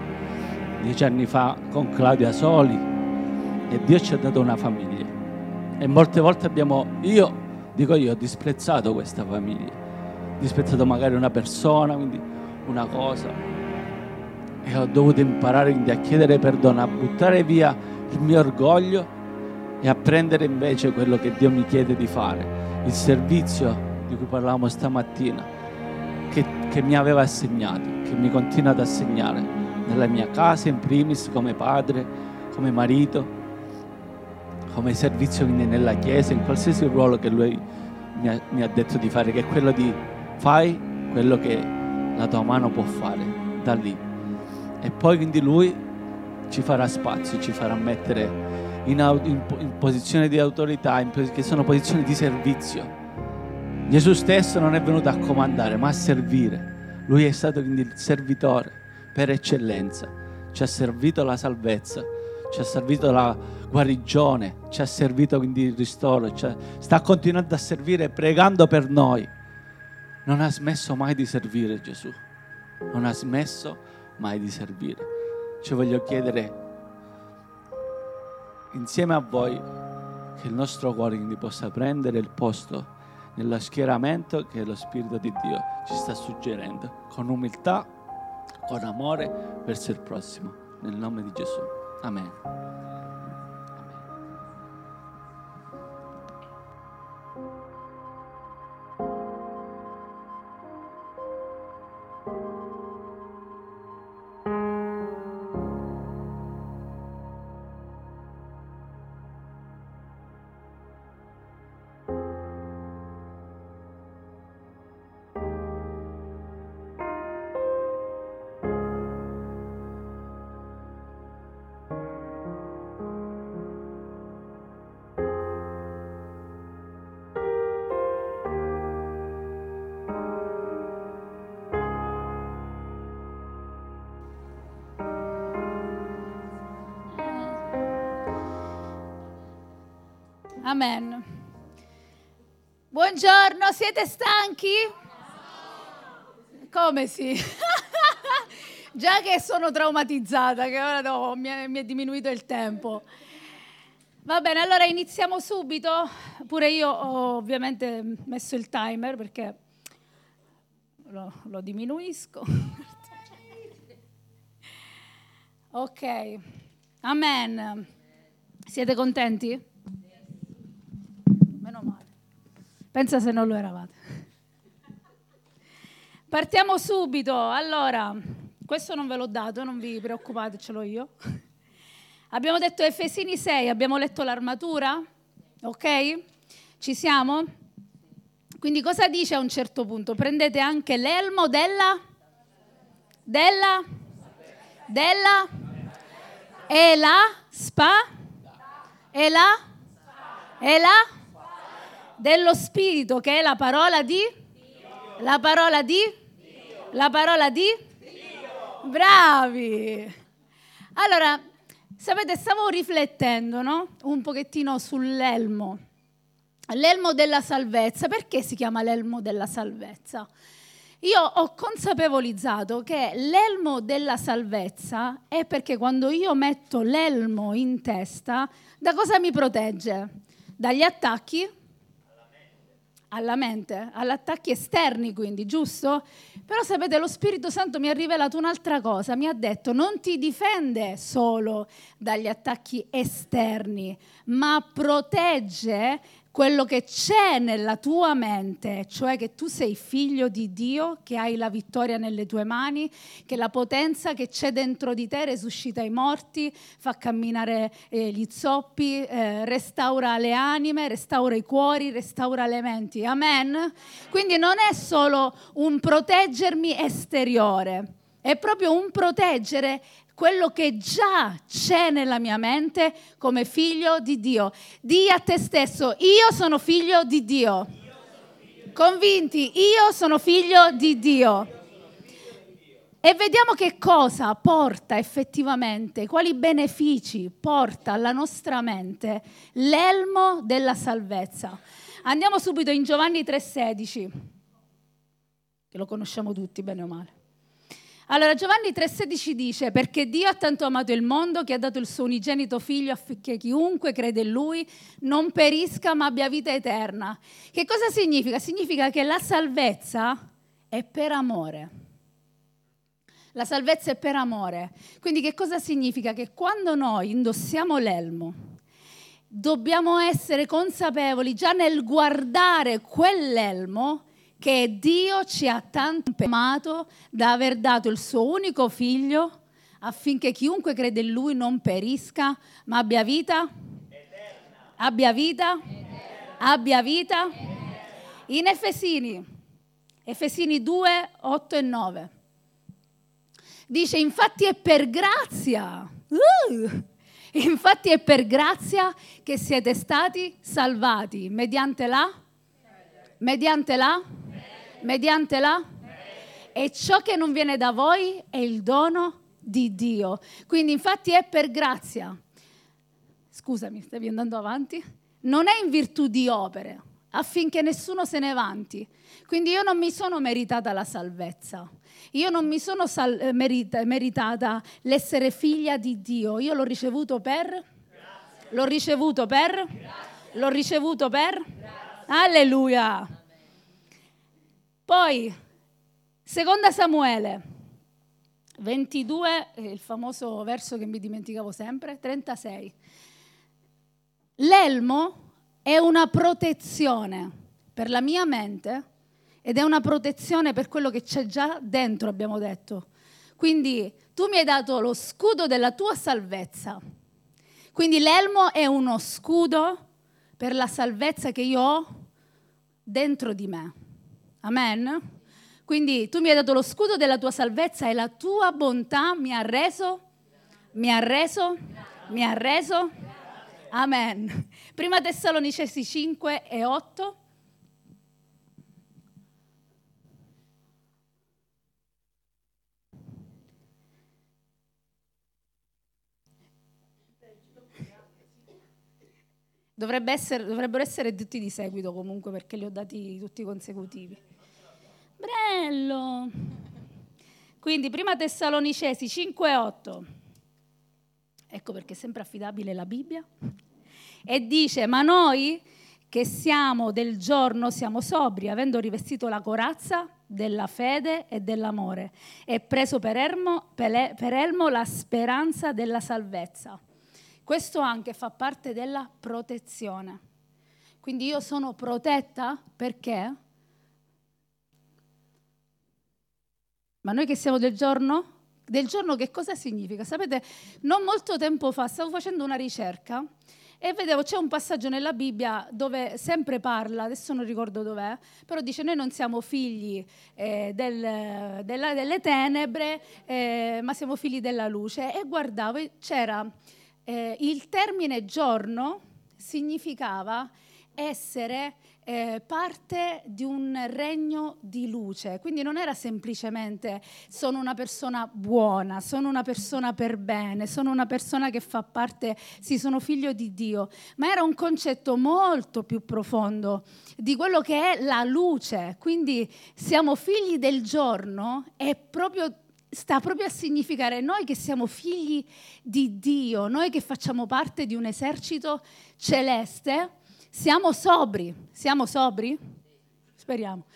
dieci anni fa con Claudia Soli e Dio ci ha dato una famiglia. E molte volte abbiamo, io, dico io, ho disprezzato questa famiglia, disprezzato magari una persona, quindi una cosa, e ho dovuto imparare quindi a chiedere perdono, a buttare via il mio orgoglio e a prendere invece quello che Dio mi chiede di fare, il servizio di cui parlavamo stamattina, che, che mi aveva assegnato, che mi continua ad assegnare nella mia casa in primis come padre, come marito, come servizio nella chiesa, in qualsiasi ruolo che lui mi ha, mi ha detto di fare, che è quello di fai quello che la tua mano può fare da lì. E poi quindi lui ci farà spazio, ci farà mettere in, in, in posizione di autorità, in, che sono posizioni di servizio. Gesù stesso non è venuto a comandare, ma a servire. Lui è stato quindi il servitore per eccellenza. Ci ha servito la salvezza, ci ha servito la guarigione, ci ha servito quindi il ristoro, ha, sta continuando a servire pregando per noi. Non ha smesso mai di servire Gesù. Non ha smesso mai di servire. Ci voglio chiedere insieme a voi che il nostro cuore quindi possa prendere il posto nello schieramento che lo Spirito di Dio ci sta suggerendo, con umiltà, con amore verso il prossimo, nel nome di Gesù. Amen. Amen. Buongiorno, siete stanchi? Come sì? Già che sono traumatizzata, che ora no, mi, è, mi è diminuito il tempo. Va bene, allora iniziamo subito. Pure io ho ovviamente messo il timer perché lo, lo diminuisco. ok, amen. Siete contenti? Meno male. Pensa se non lo eravate. Partiamo subito. Allora, questo non ve l'ho dato, non vi preoccupate, ce l'ho io. Abbiamo detto Efesini 6, abbiamo letto l'armatura, ok? Ci siamo? Quindi cosa dice a un certo punto? Prendete anche l'elmo della, della, della, e la, spa, e la, e la, dello spirito, che è la parola di, la parola di, la parola di, bravi. Allora, Sapete, stavo riflettendo no? un pochettino sull'elmo, l'elmo della salvezza. Perché si chiama l'elmo della salvezza? Io ho consapevolizzato che l'elmo della salvezza è perché quando io metto l'elmo in testa, da cosa mi protegge? Dagli attacchi alla mente, agli attacchi esterni quindi, giusto? Però sapete, lo Spirito Santo mi ha rivelato un'altra cosa, mi ha detto non ti difende solo dagli attacchi esterni, ma protegge quello che c'è nella tua mente, cioè che tu sei figlio di Dio, che hai la vittoria nelle tue mani, che la potenza che c'è dentro di te resuscita i morti, fa camminare eh, gli zoppi, eh, restaura le anime, restaura i cuori, restaura le menti. Amen? Quindi non è solo un proteggermi esteriore, è proprio un proteggere quello che già c'è nella mia mente come figlio di Dio. Dì a te stesso, io sono figlio di Dio. Convinti, io sono figlio di Dio. E vediamo che cosa porta effettivamente, quali benefici porta alla nostra mente l'elmo della salvezza. Andiamo subito in Giovanni 3,16, che lo conosciamo tutti bene o male. Allora Giovanni 3,16 dice, perché Dio ha tanto amato il mondo che ha dato il suo unigenito figlio affinché chiunque crede in lui non perisca ma abbia vita eterna. Che cosa significa? Significa che la salvezza è per amore. La salvezza è per amore. Quindi che cosa significa? Che quando noi indossiamo l'elmo, dobbiamo essere consapevoli già nel guardare quell'elmo che Dio ci ha tanto amato da aver dato il suo unico figlio affinché chiunque crede in lui non perisca, ma abbia vita? Eterna. Abbia vita? Eterna. Abbia vita? Eterna. In Efesini, Efesini 2, 8 e 9. Dice, infatti è per grazia, uh, infatti è per grazia che siete stati salvati, mediante la? Mediante la? Mediante la? E ciò che non viene da voi è il dono di Dio. Quindi infatti è per grazia. Scusami, stavi andando avanti? Non è in virtù di opere, affinché nessuno se ne vanti. Quindi io non mi sono meritata la salvezza. Io non mi sono sal- eh, merita- meritata l'essere figlia di Dio. Io l'ho ricevuto per? Grazie. L'ho ricevuto per? Grazie. L'ho ricevuto per? Grazie. Alleluia. Poi, seconda Samuele 22, il famoso verso che mi dimenticavo sempre, 36. L'elmo è una protezione per la mia mente ed è una protezione per quello che c'è già dentro, abbiamo detto. Quindi tu mi hai dato lo scudo della tua salvezza. Quindi l'elmo è uno scudo per la salvezza che io ho dentro di me. Amen? Quindi tu mi hai dato lo scudo della tua salvezza e la tua bontà mi ha reso, mi ha reso, mi ha reso. Amen. Prima Tessalonicesi 5 e 8. Dovrebbe essere, dovrebbero essere tutti di seguito comunque perché li ho dati tutti consecutivi. Bello! Quindi prima Tessalonicesi 5:8. Ecco perché è sempre affidabile la Bibbia. E dice, ma noi che siamo del giorno siamo sobri, avendo rivestito la corazza della fede e dell'amore e preso per elmo, per elmo la speranza della salvezza. Questo anche fa parte della protezione. Quindi io sono protetta perché? Ma noi che siamo del giorno? Del giorno che cosa significa? Sapete, non molto tempo fa stavo facendo una ricerca e vedevo c'è un passaggio nella Bibbia dove sempre parla, adesso non ricordo dov'è, però dice noi non siamo figli eh, del, della, delle tenebre, eh, ma siamo figli della luce. E guardavo, c'era eh, il termine giorno significava essere eh, parte di un regno di luce, quindi non era semplicemente sono una persona buona, sono una persona per bene, sono una persona che fa parte, sì, sono figlio di Dio, ma era un concetto molto più profondo di quello che è la luce, quindi siamo figli del giorno e proprio sta proprio a significare noi che siamo figli di Dio, noi che facciamo parte di un esercito celeste siamo sobri. Siamo sobri? Speriamo.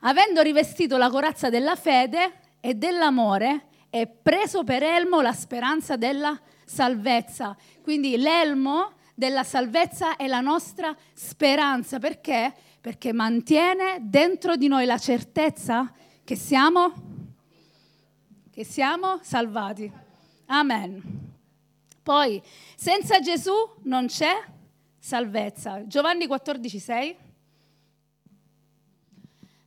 Avendo rivestito la corazza della fede e dell'amore e preso per elmo la speranza della salvezza. Quindi l'elmo della salvezza è la nostra speranza. Perché? Perché mantiene dentro di noi la certezza che siamo, che siamo salvati. Amen. Poi, senza Gesù non c'è salvezza. Giovanni 14, 6.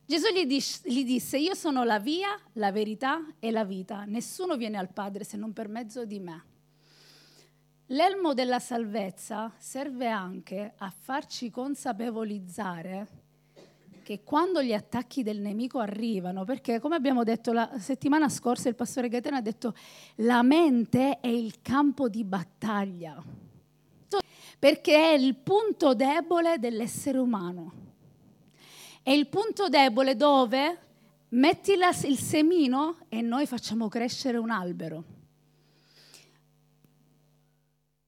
Gesù gli, dis- gli, disse, io sono la via, la verità e la vita. Nessuno viene al Padre se non per mezzo di me. L'elmo della salvezza serve anche a farci consapevolizzare che quando gli attacchi del nemico arrivano, perché come abbiamo detto la settimana scorsa il pastore Gaetano ha detto la mente è il campo di battaglia perché è il punto debole dell'essere umano. È il punto debole dove metti il semino e noi facciamo crescere un albero.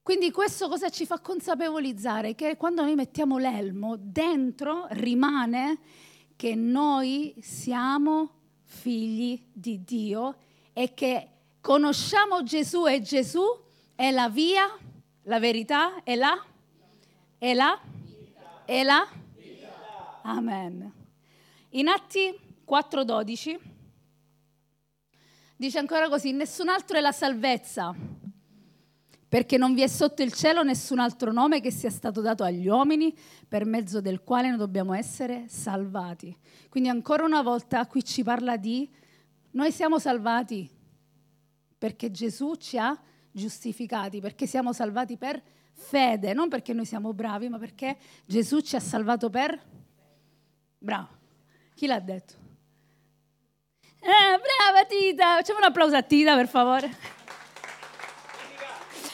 Quindi questo cosa ci fa consapevolizzare? Che quando noi mettiamo l'elmo, dentro rimane che noi siamo figli di Dio e che conosciamo Gesù e Gesù è la via, la verità è la? È la? È la? Amen. In Atti 4:12 dice ancora così, nessun altro è la salvezza, perché non vi è sotto il cielo nessun altro nome che sia stato dato agli uomini per mezzo del quale noi dobbiamo essere salvati. Quindi ancora una volta qui ci parla di noi siamo salvati perché Gesù ci ha giustificati, perché siamo salvati per fede, non perché noi siamo bravi, ma perché Gesù ci ha salvato per... Bravo. Chi l'ha detto? Eh, brava Tita! Facciamo un applauso a Tita, per favore.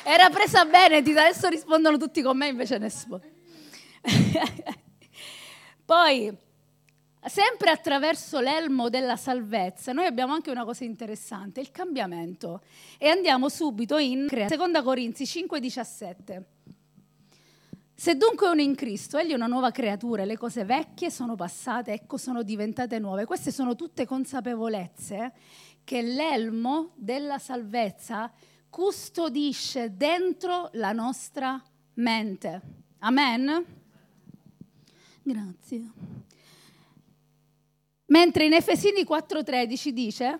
Era presa bene Tita, adesso rispondono tutti con me, invece nessuno. Poi, Sempre attraverso l'elmo della salvezza, noi abbiamo anche una cosa interessante, il cambiamento. E andiamo subito in 2 Corinzi 5:17. Se dunque uno in Cristo, egli è una nuova creatura, le cose vecchie sono passate, ecco sono diventate nuove. Queste sono tutte consapevolezze che l'elmo della salvezza custodisce dentro la nostra mente. Amen? Grazie. Mentre in Efesini 4:13 dice,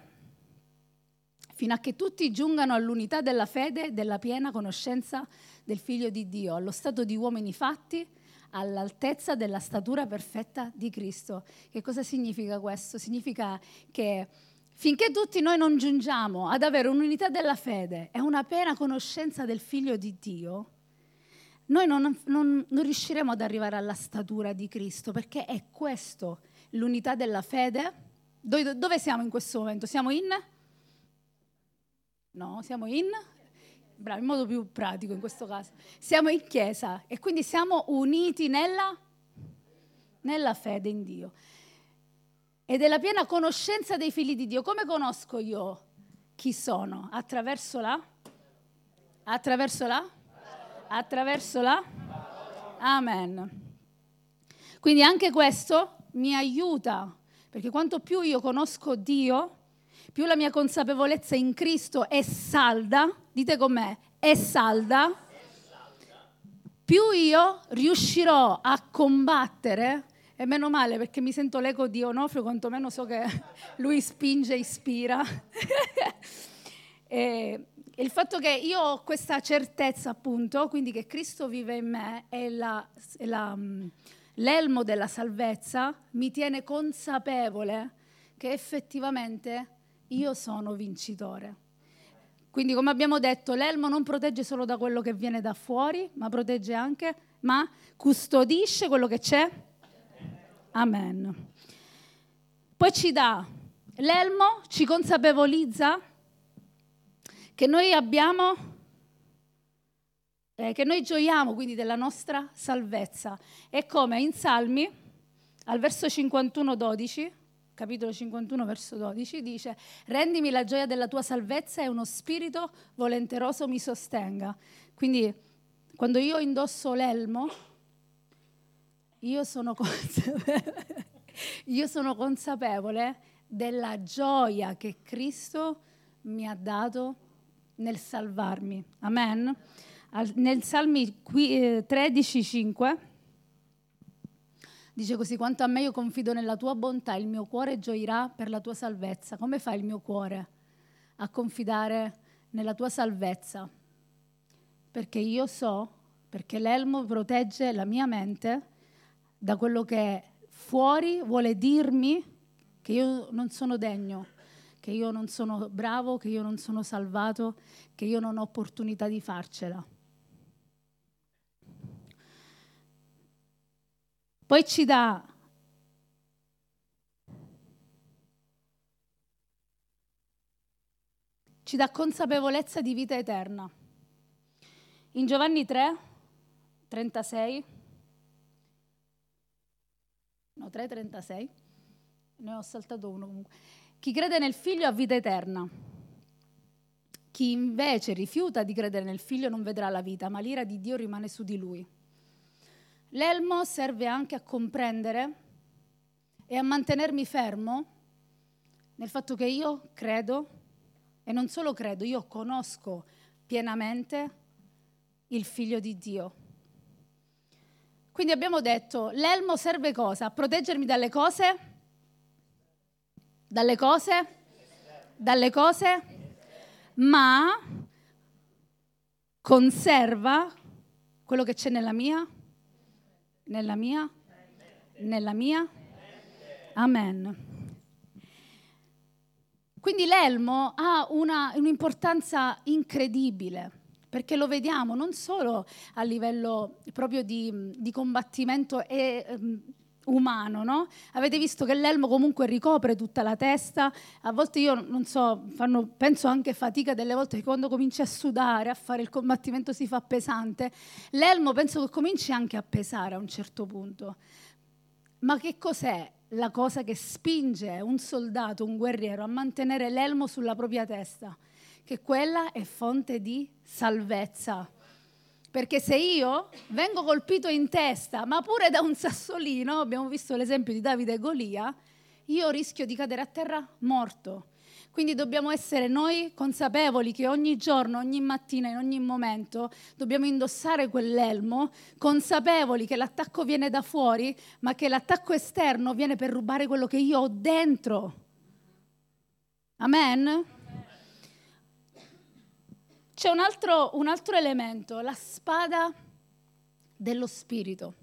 fino a che tutti giungano all'unità della fede della piena conoscenza del Figlio di Dio, allo stato di uomini fatti, all'altezza della statura perfetta di Cristo. Che cosa significa questo? Significa che finché tutti noi non giungiamo ad avere un'unità della fede e una piena conoscenza del Figlio di Dio, noi non, non, non riusciremo ad arrivare alla statura di Cristo, perché è questo l'unità della fede. Dove, siamo in questo momento? Siamo in? No, siamo in bravo, in modo più pratico in questo caso. Siamo in chiesa e quindi siamo uniti nella, nella fede in Dio e della piena conoscenza dei figli di Dio. Come conosco io chi sono? Attraverso la? Attraverso la? Attraverso la? Amen. Quindi anche questo mi aiuta, perché quanto più io conosco Dio, più la mia consapevolezza in Cristo è salda, dite con me, è salda, più io riuscirò a combattere, e meno male perché mi sento l'eco di Onofrio, quantomeno so che lui spinge ispira. e il fatto che io ho questa certezza, appunto, quindi che Cristo vive in me è, la, è la, l'elmo della salvezza, mi tiene consapevole che effettivamente io sono vincitore. Quindi, come abbiamo detto, l'elmo non protegge solo da quello che viene da fuori, ma protegge anche, ma custodisce quello che c'è. Amen. Poi ci dà l'elmo, ci consapevolizza che noi abbiamo, eh, che noi gioiamo quindi della nostra salvezza. E come in Salmi, al verso 51, 12, capitolo 51, verso 12, dice, rendimi la gioia della tua salvezza e uno spirito volenteroso mi sostenga. Quindi quando io indosso l'elmo, io sono consapevole, io sono consapevole della gioia che Cristo mi ha dato nel salvarmi. Amen. Nel Salmi 13, 5 eh, Dice così, quanto a me io confido nella tua bontà, il mio cuore gioirà per la tua salvezza. Come fa il mio cuore a confidare nella tua salvezza? Perché io so, perché l'elmo protegge la mia mente da quello che fuori vuole dirmi che io non sono degno, che io non sono bravo, che io non sono salvato, che io non ho opportunità di farcela. Poi ci dà ci dà consapevolezza di vita eterna. In Giovanni 3, 36, no 3, 36, ne ho saltato uno comunque. Chi crede nel figlio ha vita eterna. Chi invece rifiuta di credere nel figlio non vedrà la vita, ma l'ira di Dio rimane su di lui. L'elmo serve anche a comprendere e a mantenermi fermo nel fatto che io credo, e non solo credo, io conosco pienamente il figlio di Dio. Quindi abbiamo detto, l'elmo serve cosa? A proteggermi dalle cose? Dalle cose? Dalle cose? Ma conserva quello che c'è nella mia nella mia? Nella mia? Amen. Quindi l'elmo ha una, un'importanza incredibile, perché lo vediamo non solo a livello proprio di, di combattimento e um, umano, no? Avete visto che l'elmo comunque ricopre tutta la testa, a volte io non so, fanno, penso anche fatica delle volte che quando cominci a sudare, a fare il combattimento si fa pesante, l'elmo penso che cominci anche a pesare a un certo punto. Ma che cos'è la cosa che spinge un soldato, un guerriero a mantenere l'elmo sulla propria testa? Che quella è fonte di salvezza perché se io vengo colpito in testa, ma pure da un sassolino, abbiamo visto l'esempio di Davide e Golia, io rischio di cadere a terra morto. Quindi dobbiamo essere noi consapevoli che ogni giorno, ogni mattina, in ogni momento dobbiamo indossare quell'elmo, consapevoli che l'attacco viene da fuori, ma che l'attacco esterno viene per rubare quello che io ho dentro. Amen? C'è un altro, un altro elemento, la spada dello spirito.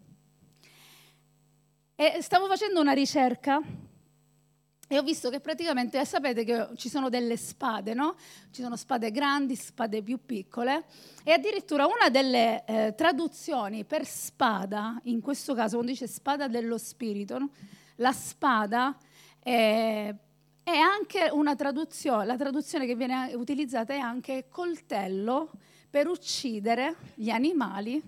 E stavo facendo una ricerca e ho visto che praticamente, sapete che ci sono delle spade, no? Ci sono spade grandi, spade più piccole e addirittura una delle eh, traduzioni per spada, in questo caso quando dice spada dello spirito, no? la spada è è anche una traduzione, la traduzione che viene utilizzata è anche coltello per uccidere gli animali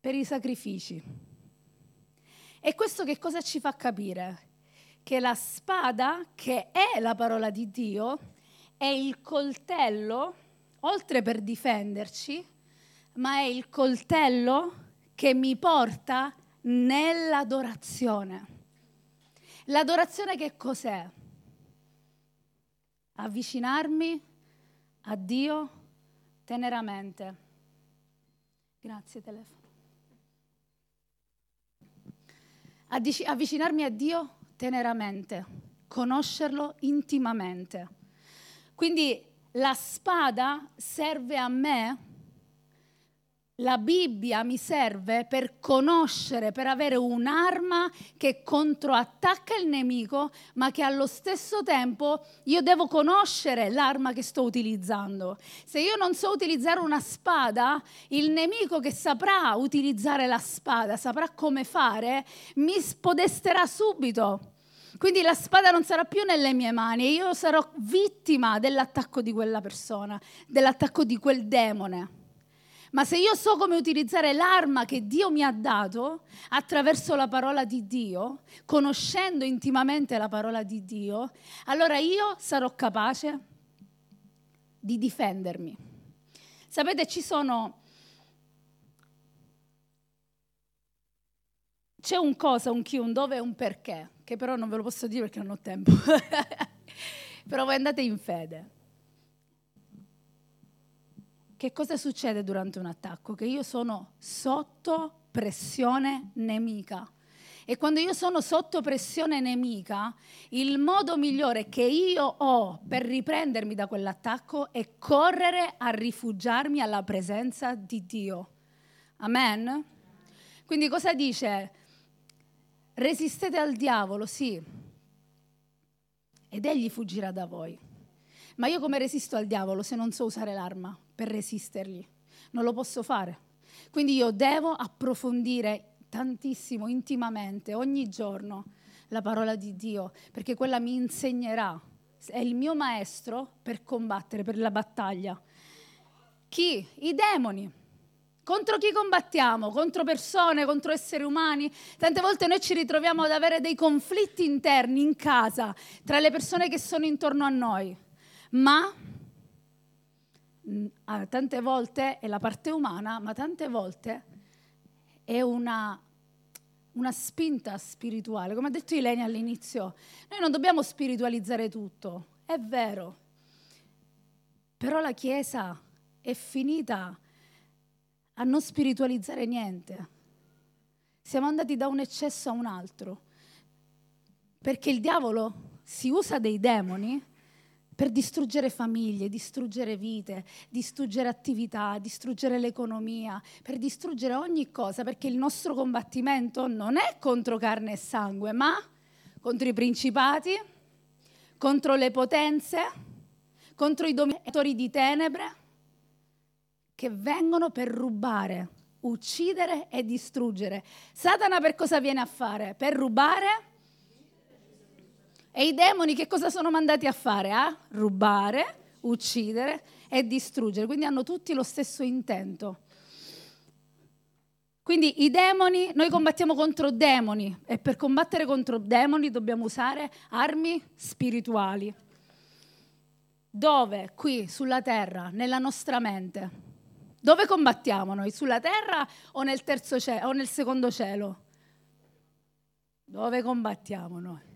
per i sacrifici. E questo che cosa ci fa capire? Che la spada, che è la parola di Dio, è il coltello, oltre per difenderci, ma è il coltello che mi porta nell'adorazione. L'adorazione che cos'è? Avvicinarmi a Dio teneramente. Grazie telefono. Avvicinarmi a Dio teneramente, conoscerlo intimamente. Quindi la spada serve a me la Bibbia mi serve per conoscere, per avere un'arma che controattacca il nemico, ma che allo stesso tempo io devo conoscere l'arma che sto utilizzando. Se io non so utilizzare una spada, il nemico che saprà utilizzare la spada, saprà come fare, mi spodesterà subito. Quindi la spada non sarà più nelle mie mani e io sarò vittima dell'attacco di quella persona, dell'attacco di quel demone. Ma se io so come utilizzare l'arma che Dio mi ha dato attraverso la parola di Dio, conoscendo intimamente la parola di Dio, allora io sarò capace di difendermi. Sapete, ci sono... C'è un cosa, un chi, un dove e un perché, che però non ve lo posso dire perché non ho tempo. però voi andate in fede. Che cosa succede durante un attacco? Che io sono sotto pressione nemica. E quando io sono sotto pressione nemica, il modo migliore che io ho per riprendermi da quell'attacco è correre a rifugiarmi alla presenza di Dio. Amen? Quindi cosa dice? Resistete al diavolo, sì, ed egli fuggirà da voi. Ma io come resisto al diavolo se non so usare l'arma? per resistergli. Non lo posso fare. Quindi io devo approfondire tantissimo, intimamente, ogni giorno la parola di Dio, perché quella mi insegnerà, è il mio maestro per combattere, per la battaglia. Chi? I demoni. Contro chi combattiamo? Contro persone, contro esseri umani? Tante volte noi ci ritroviamo ad avere dei conflitti interni in casa tra le persone che sono intorno a noi. Ma tante volte è la parte umana, ma tante volte è una, una spinta spirituale. Come ha detto Ilenia all'inizio, noi non dobbiamo spiritualizzare tutto, è vero, però la Chiesa è finita a non spiritualizzare niente. Siamo andati da un eccesso a un altro, perché il diavolo si usa dei demoni per distruggere famiglie, distruggere vite, distruggere attività, distruggere l'economia, per distruggere ogni cosa, perché il nostro combattimento non è contro carne e sangue, ma contro i principati, contro le potenze, contro i dominatori di tenebre, che vengono per rubare, uccidere e distruggere. Satana per cosa viene a fare? Per rubare, e i demoni che cosa sono mandati a fare? A rubare, uccidere e distruggere. Quindi hanno tutti lo stesso intento. Quindi i demoni, noi combattiamo contro demoni e per combattere contro demoni dobbiamo usare armi spirituali. Dove? Qui, sulla terra, nella nostra mente. Dove combattiamo noi? Sulla terra o nel, terzo cielo, o nel secondo cielo? Dove combattiamo noi?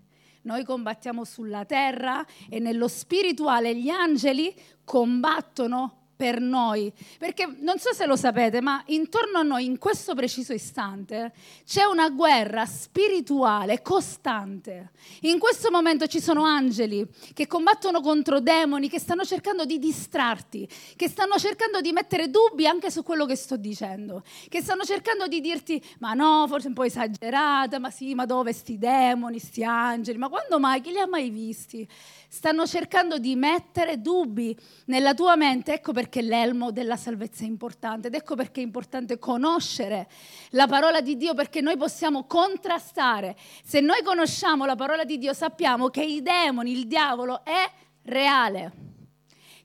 Noi combattiamo sulla terra e nello spirituale gli angeli combattono per noi. Perché non so se lo sapete, ma intorno a noi in questo preciso istante c'è una guerra spirituale costante. In questo momento ci sono angeli che combattono contro demoni, che stanno cercando di distrarti, che stanno cercando di mettere dubbi anche su quello che sto dicendo, che stanno cercando di dirti ma no, forse un po' esagerata, ma sì, ma dove sti demoni, sti angeli, ma quando mai? Chi li ha mai visti? stanno cercando di mettere dubbi nella tua mente. Ecco perché l'elmo della salvezza è importante ed ecco perché è importante conoscere la parola di Dio perché noi possiamo contrastare. Se noi conosciamo la parola di Dio sappiamo che i demoni, il diavolo è reale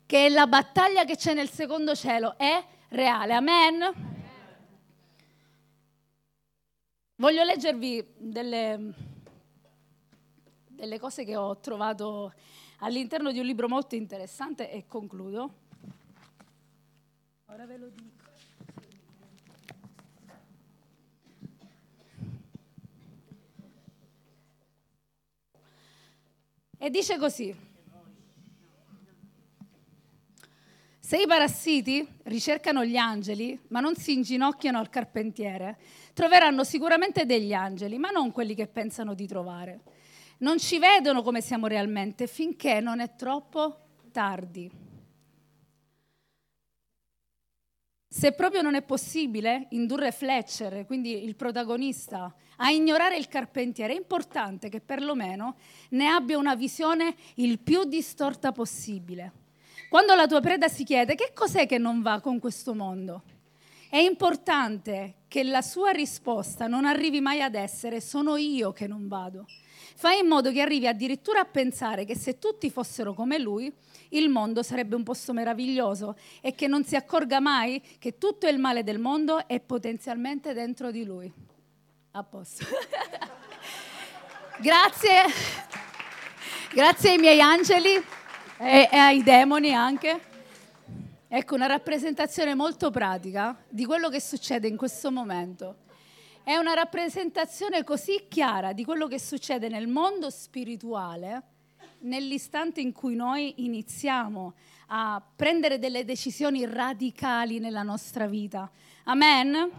che la battaglia che c'è nel secondo cielo è reale. Amen? Voglio leggervi delle, delle cose che ho trovato all'interno di un libro molto interessante e concludo. Ora ve lo dico. E dice così. Se i parassiti ricercano gli angeli, ma non si inginocchiano al carpentiere, troveranno sicuramente degli angeli, ma non quelli che pensano di trovare. Non ci vedono come siamo realmente finché non è troppo tardi. Se proprio non è possibile indurre Fletcher, quindi il protagonista, a ignorare il carpentiere, è importante che perlomeno ne abbia una visione il più distorta possibile. Quando la tua preda si chiede che cos'è che non va con questo mondo, è importante che la sua risposta non arrivi mai ad essere sono io che non vado. Fai in modo che arrivi addirittura a pensare che se tutti fossero come lui, il mondo sarebbe un posto meraviglioso e che non si accorga mai che tutto il male del mondo è potenzialmente dentro di lui. A posto. Grazie. Grazie ai miei angeli e, e ai demoni anche. Ecco una rappresentazione molto pratica di quello che succede in questo momento. È una rappresentazione così chiara di quello che succede nel mondo spirituale nell'istante in cui noi iniziamo a prendere delle decisioni radicali nella nostra vita. Amen? Amen?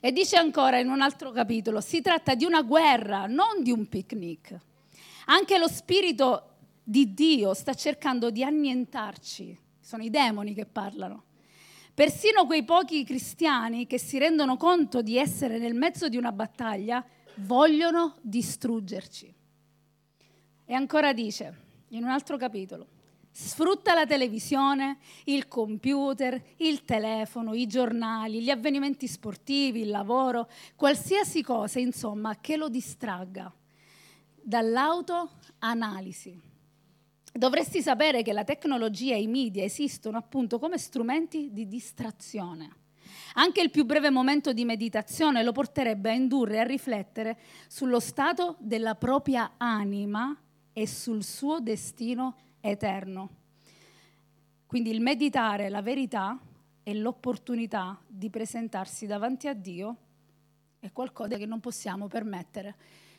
E dice ancora in un altro capitolo, si tratta di una guerra, non di un picnic. Anche lo spirito di Dio sta cercando di annientarci, sono i demoni che parlano. Persino quei pochi cristiani che si rendono conto di essere nel mezzo di una battaglia vogliono distruggerci. E ancora dice, in un altro capitolo, sfrutta la televisione, il computer, il telefono, i giornali, gli avvenimenti sportivi, il lavoro, qualsiasi cosa, insomma, che lo distragga dall'autoanalisi. Dovresti sapere che la tecnologia e i media esistono appunto come strumenti di distrazione. Anche il più breve momento di meditazione lo porterebbe a indurre a riflettere sullo stato della propria anima e sul suo destino eterno. Quindi il meditare la verità e l'opportunità di presentarsi davanti a Dio è qualcosa che non possiamo permettere.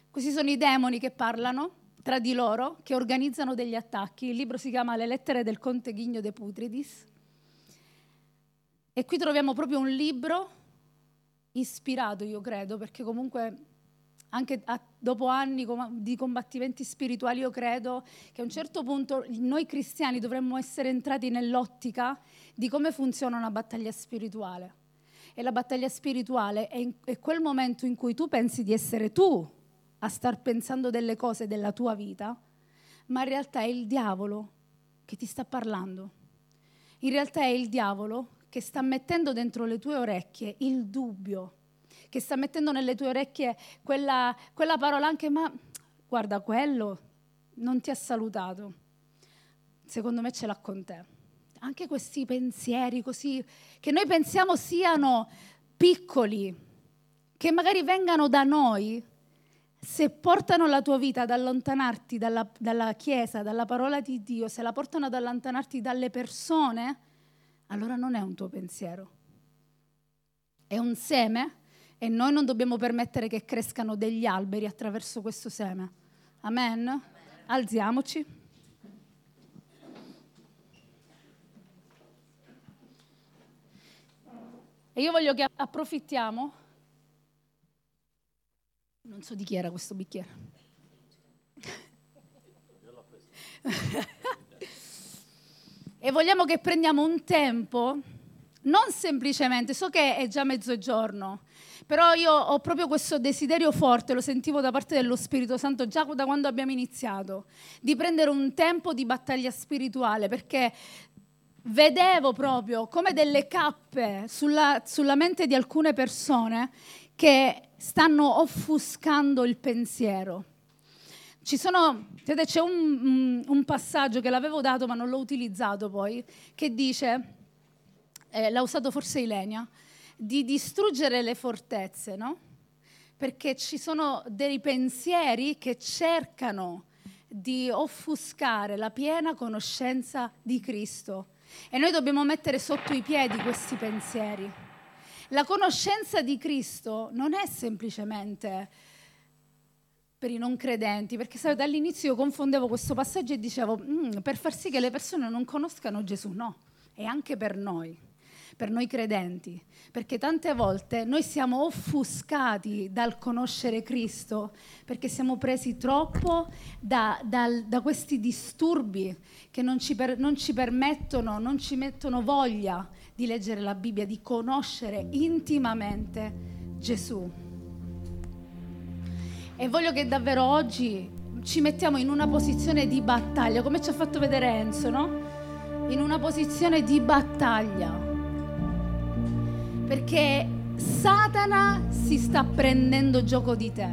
Questi sono i demoni che parlano tra di loro, che organizzano degli attacchi. Il libro si chiama Le lettere del conte Ghigno de Putridis. E qui troviamo proprio un libro ispirato, io credo, perché comunque anche a, dopo anni di combattimenti spirituali, io credo che a un certo punto noi cristiani dovremmo essere entrati nell'ottica di come funziona una battaglia spirituale. E la battaglia spirituale è, in, è quel momento in cui tu pensi di essere tu a star pensando delle cose della tua vita, ma in realtà è il diavolo che ti sta parlando. In realtà è il diavolo che sta mettendo dentro le tue orecchie il dubbio che sta mettendo nelle tue orecchie quella, quella parola anche, ma guarda, quello non ti ha salutato. Secondo me ce l'ha con te. Anche questi pensieri così, che noi pensiamo siano piccoli, che magari vengano da noi, se portano la tua vita ad allontanarti dalla, dalla, Chiesa, dalla parola di Dio, se la portano ad allontanarti dalle persone, allora non è un tuo pensiero. È un seme e noi non dobbiamo permettere che crescano degli alberi attraverso questo seme. Amen? Alziamoci. E io voglio che approfittiamo. Non so di chi era questo bicchiere. e vogliamo che prendiamo un tempo, non semplicemente, so che è già mezzogiorno, però io ho proprio questo desiderio forte, lo sentivo da parte dello Spirito Santo già da quando abbiamo iniziato, di prendere un tempo di battaglia spirituale, perché vedevo proprio come delle cappe sulla, sulla mente di alcune persone che stanno offuscando il pensiero. Sono, vedete, c'è un, un, passaggio che l'avevo dato ma non l'ho utilizzato poi, che dice, eh, l'ha usato forse Ilenia, di distruggere le fortezze, no? Perché ci sono dei pensieri che cercano di offuscare la piena conoscenza di Cristo. E noi dobbiamo mettere sotto i piedi questi pensieri. La conoscenza di Cristo non è semplicemente per i non credenti, perché sai, dall'inizio io confondevo questo passaggio e dicevo, mm, per far sì che le persone non conoscano Gesù, no, è anche per noi, per noi credenti, perché tante volte noi siamo offuscati dal conoscere Cristo, perché siamo presi troppo da, da, da questi disturbi che non ci, per, non ci permettono, non ci mettono voglia di leggere la Bibbia, di conoscere intimamente Gesù. E voglio che davvero oggi ci mettiamo in una posizione di battaglia, come ci ha fatto vedere Enzo, no? In una posizione di battaglia. Perché Satana si sta prendendo gioco di te.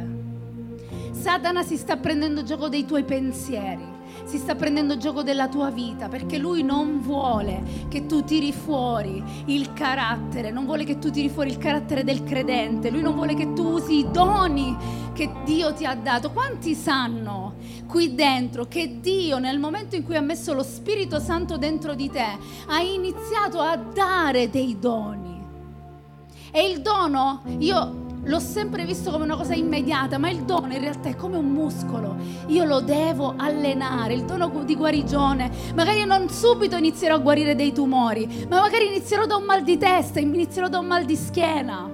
Satana si sta prendendo gioco dei tuoi pensieri si sta prendendo gioco della tua vita perché lui non vuole che tu tiri fuori il carattere, non vuole che tu tiri fuori il carattere del credente, lui non vuole che tu usi i doni che Dio ti ha dato. Quanti sanno qui dentro che Dio nel momento in cui ha messo lo Spirito Santo dentro di te ha iniziato a dare dei doni? E il dono, io l'ho sempre visto come una cosa immediata, ma il dono in realtà è come un muscolo. Io lo devo allenare, il dono di guarigione. Magari non subito inizierò a guarire dei tumori, ma magari inizierò da un mal di testa, inizierò da un mal di schiena.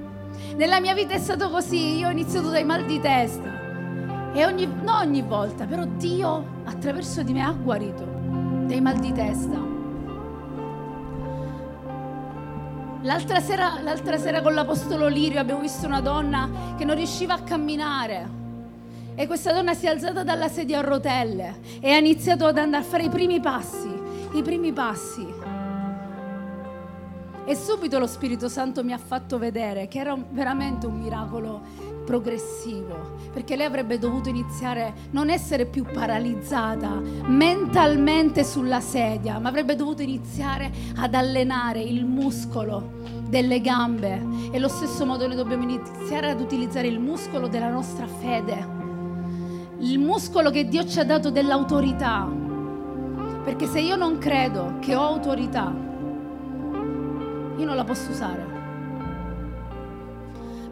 Nella mia vita è stato così, io ho iniziato dai mal di testa. E ogni, non ogni volta, però Dio attraverso di me ha guarito dei mal di testa. L'altra sera, l'altra sera con l'Apostolo Lirio abbiamo visto una donna che non riusciva a camminare. E questa donna si è alzata dalla sedia a rotelle e ha iniziato ad andare a fare i primi passi, i primi passi. E subito lo Spirito Santo mi ha fatto vedere che era veramente un miracolo progressivo, perché lei avrebbe dovuto iniziare non essere più paralizzata mentalmente sulla sedia, ma avrebbe dovuto iniziare ad allenare il muscolo delle gambe. E allo stesso modo noi dobbiamo iniziare ad utilizzare il muscolo della nostra fede, il muscolo che Dio ci ha dato dell'autorità, perché se io non credo che ho autorità, io non la posso usare.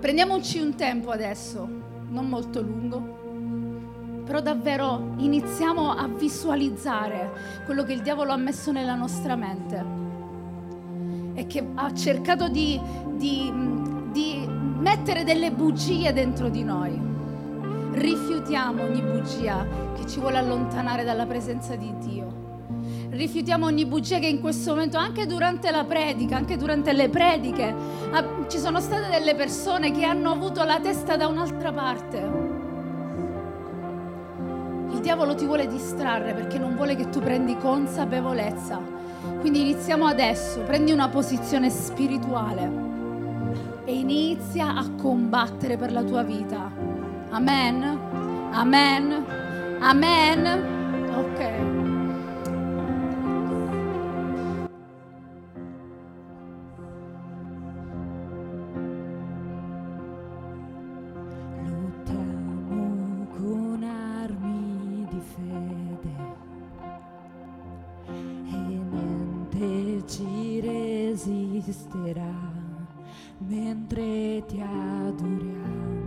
Prendiamoci un tempo adesso, non molto lungo, però davvero iniziamo a visualizzare quello che il diavolo ha messo nella nostra mente e che ha cercato di, di, di mettere delle bugie dentro di noi. Rifiutiamo ogni bugia che ci vuole allontanare dalla presenza di Dio rifiutiamo ogni bugia che in questo momento, anche durante la predica, anche durante le prediche, ci sono state delle persone che hanno avuto la testa da un'altra parte. Il diavolo ti vuole distrarre perché non vuole che tu prendi consapevolezza. Quindi iniziamo adesso, prendi una posizione spirituale e inizia a combattere per la tua vita. Amen. Amen. Amen. Ok. Trono in alto è il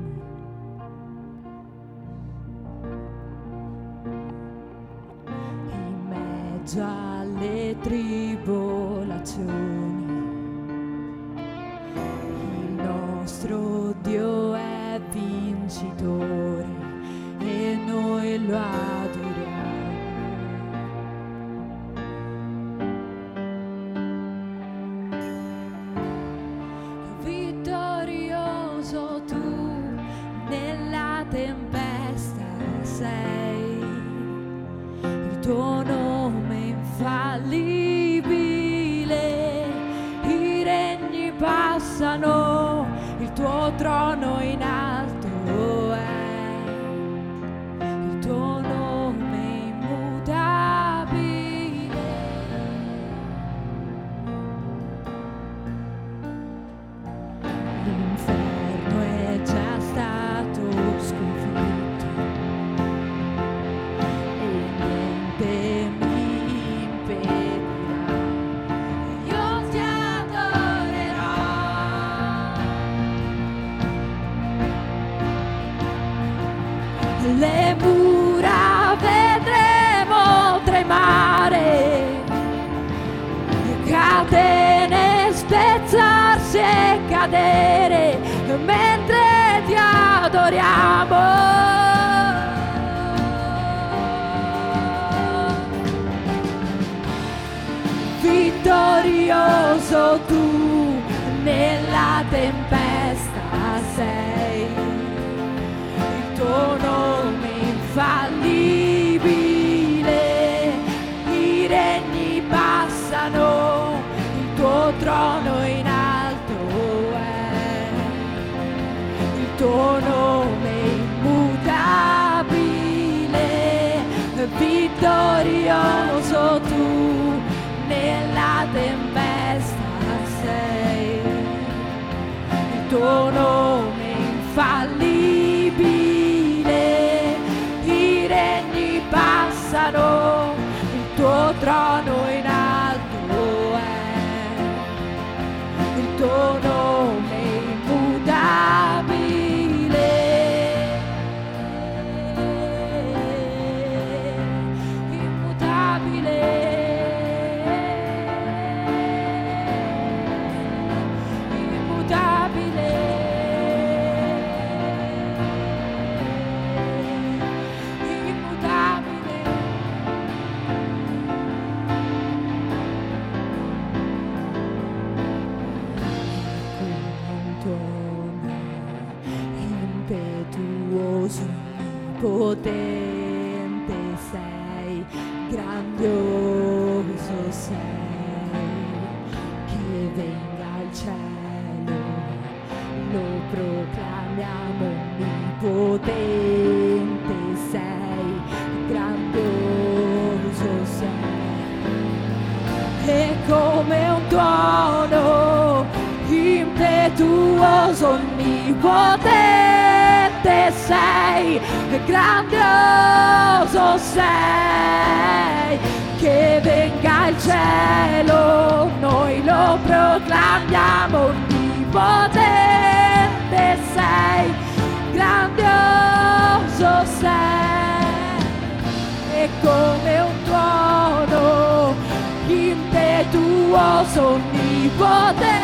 onnipotente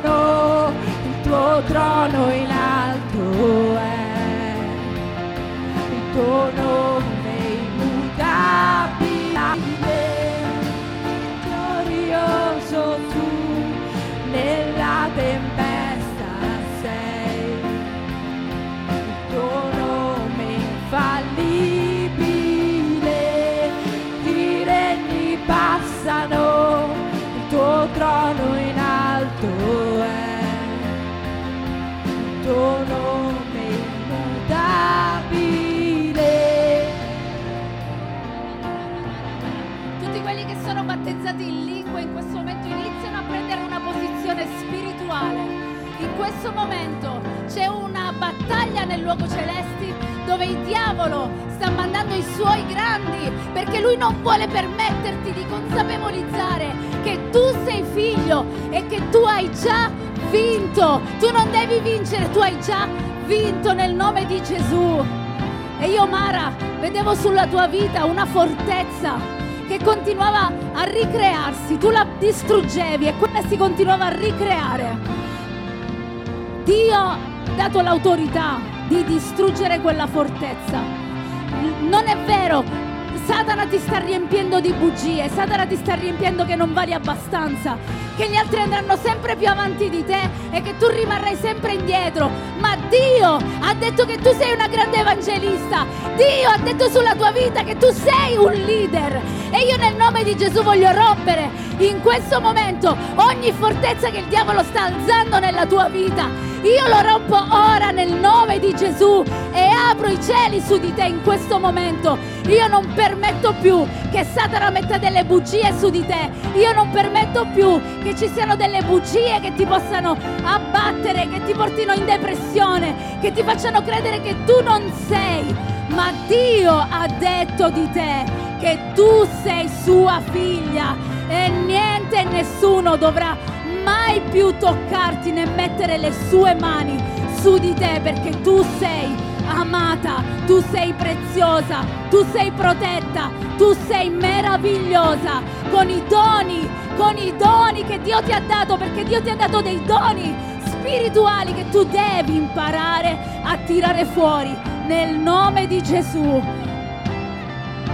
passano, il tuo trono in Momento c'è una battaglia nel luogo celesti dove il diavolo sta mandando i suoi grandi perché lui non vuole permetterti di consapevolizzare che tu sei figlio e che tu hai già vinto. Tu non devi vincere, tu hai già vinto nel nome di Gesù. E io, Mara, vedevo sulla tua vita una fortezza che continuava a ricrearsi. Tu la distruggevi e quella si continuava a ricreare. Dio ha dato l'autorità di distruggere quella fortezza. Non è vero, Satana ti sta riempiendo di bugie, Satana ti sta riempiendo che non vali abbastanza. Che gli altri andranno sempre più avanti di te e che tu rimarrai sempre indietro. Ma Dio ha detto che tu sei una grande evangelista. Dio ha detto sulla tua vita che tu sei un leader. E io nel nome di Gesù voglio rompere in questo momento ogni fortezza che il diavolo sta alzando nella tua vita. Io lo rompo ora nel nome di Gesù e apro i cieli su di te in questo momento. Io non permetto più che Satana metta delle bugie su di te. Io non permetto più che ci siano delle bugie che ti possano abbattere, che ti portino in depressione, che ti facciano credere che tu non sei. Ma Dio ha detto di te che tu sei sua figlia e niente e nessuno dovrà mai più toccarti né mettere le sue mani su di te perché tu sei amata, tu sei preziosa, tu sei protetta, tu sei meravigliosa con i doni, con i doni che Dio ti ha dato perché Dio ti ha dato dei doni spirituali che tu devi imparare a tirare fuori nel nome di Gesù.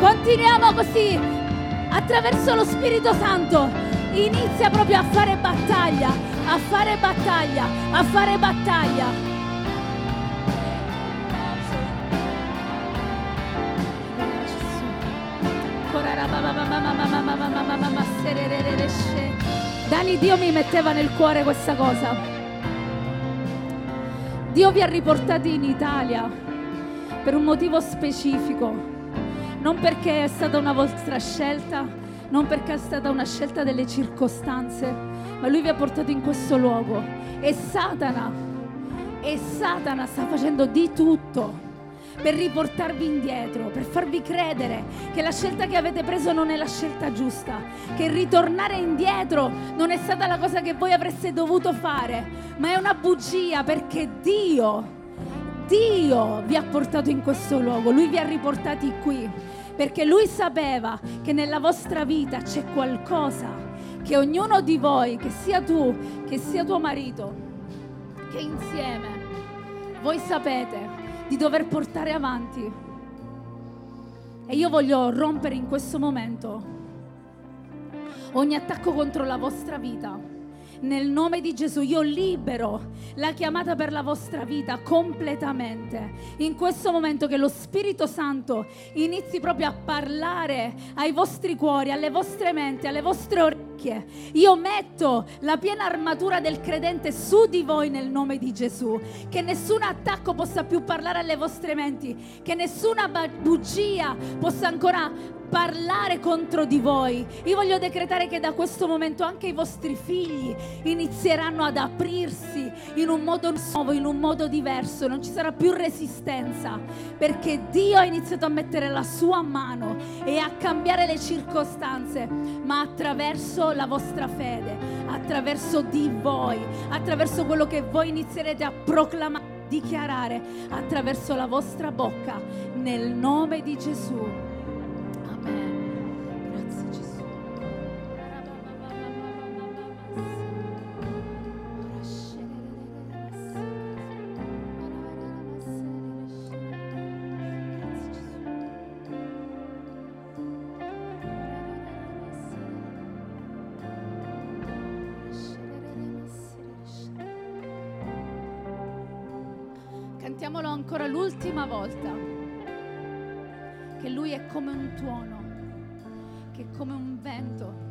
Continuiamo così attraverso lo Spirito Santo inizia proprio a fare battaglia, a fare battaglia, a fare battaglia. Dani, Dio mi metteva nel cuore questa cosa. Dio vi ha riportati in Italia per un motivo specifico, non perché è stata una vostra scelta, non perché è stata una scelta delle circostanze, ma lui vi ha portato in questo luogo. E Satana, e Satana sta facendo di tutto per riportarvi indietro, per farvi credere che la scelta che avete preso non è la scelta giusta, che ritornare indietro non è stata la cosa che voi avreste dovuto fare, ma è una bugia perché Dio, Dio vi ha portato in questo luogo, Lui vi ha riportati qui perché lui sapeva che nella vostra vita c'è qualcosa che ognuno di voi, che sia tu, che sia tuo marito, che insieme voi sapete di dover portare avanti. E io voglio rompere in questo momento ogni attacco contro la vostra vita nel nome di Gesù io libero la chiamata per la vostra vita completamente. In questo momento che lo Spirito Santo inizi proprio a parlare ai vostri cuori, alle vostre menti, alle vostre orecchie. Io metto la piena armatura del credente su di voi nel nome di Gesù. Che nessun attacco possa più parlare alle vostre menti, che nessuna bugia possa ancora parlare contro di voi. Io voglio decretare che da questo momento anche i vostri figli inizieranno ad aprirsi in un modo nuovo, in un modo diverso. Non ci sarà più resistenza perché Dio ha iniziato a mettere la sua mano e a cambiare le circostanze, ma attraverso la vostra fede, attraverso di voi, attraverso quello che voi inizierete a proclamare dichiarare attraverso la vostra bocca nel nome di Gesù. Volta. Che lui è come un tuono, che è come un vento.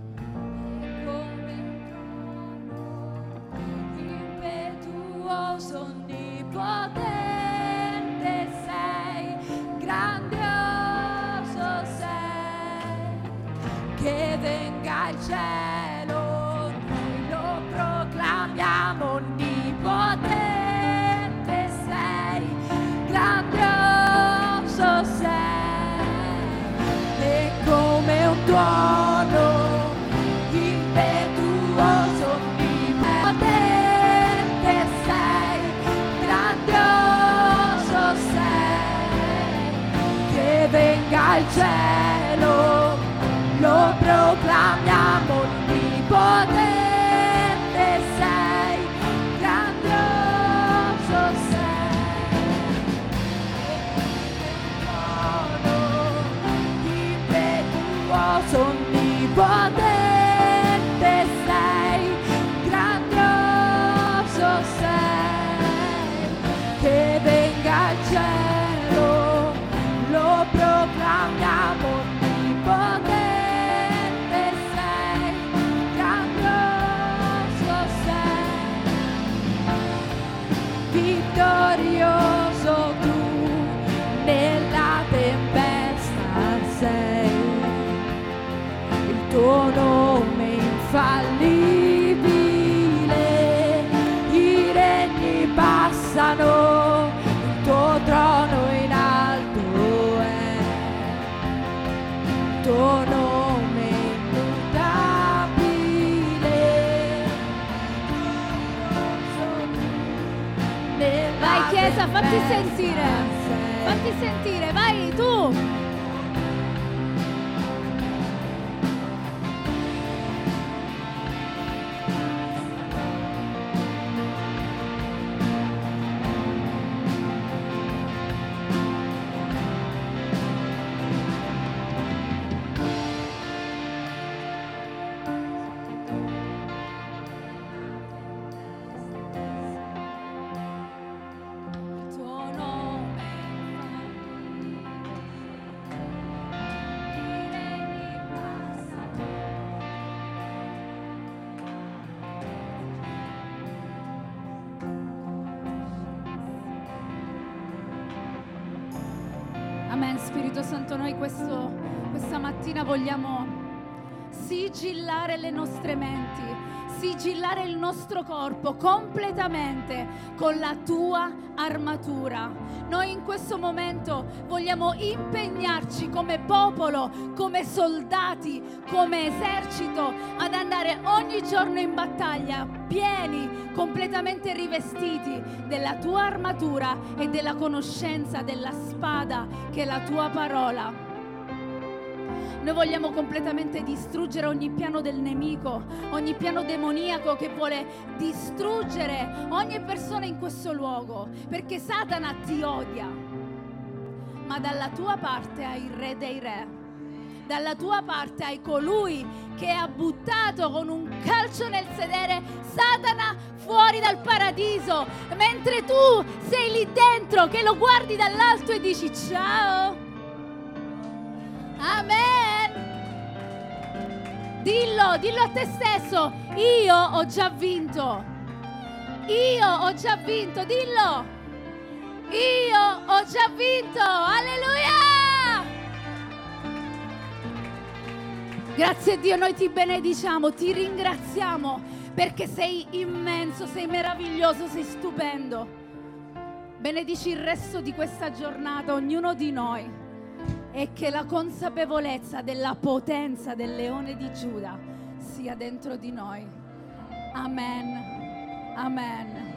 Tuo nome infallibile i regni passano il tuo trono in alto è il tuo nome immutabile Vai Chiesa, fatti sentire. Fatti sentire, vai tu. Sigillare il nostro corpo completamente con la tua armatura. Noi in questo momento vogliamo impegnarci come popolo, come soldati, come esercito ad andare ogni giorno in battaglia pieni, completamente rivestiti della tua armatura e della conoscenza della spada che è la tua parola. Noi vogliamo completamente distruggere ogni piano del nemico, ogni piano demoniaco che vuole distruggere ogni persona in questo luogo, perché Satana ti odia. Ma dalla tua parte hai il re dei re. Dalla tua parte hai colui che ha buttato con un calcio nel sedere Satana fuori dal paradiso, mentre tu sei lì dentro che lo guardi dall'alto e dici ciao. Amen. Dillo, dillo a te stesso. Io ho già vinto. Io ho già vinto, dillo. Io ho già vinto. Alleluia. Grazie a Dio, noi ti benediciamo, ti ringraziamo perché sei immenso, sei meraviglioso, sei stupendo. Benedici il resto di questa giornata, ognuno di noi e che la consapevolezza della potenza del leone di Giuda sia dentro di noi. Amen. Amen.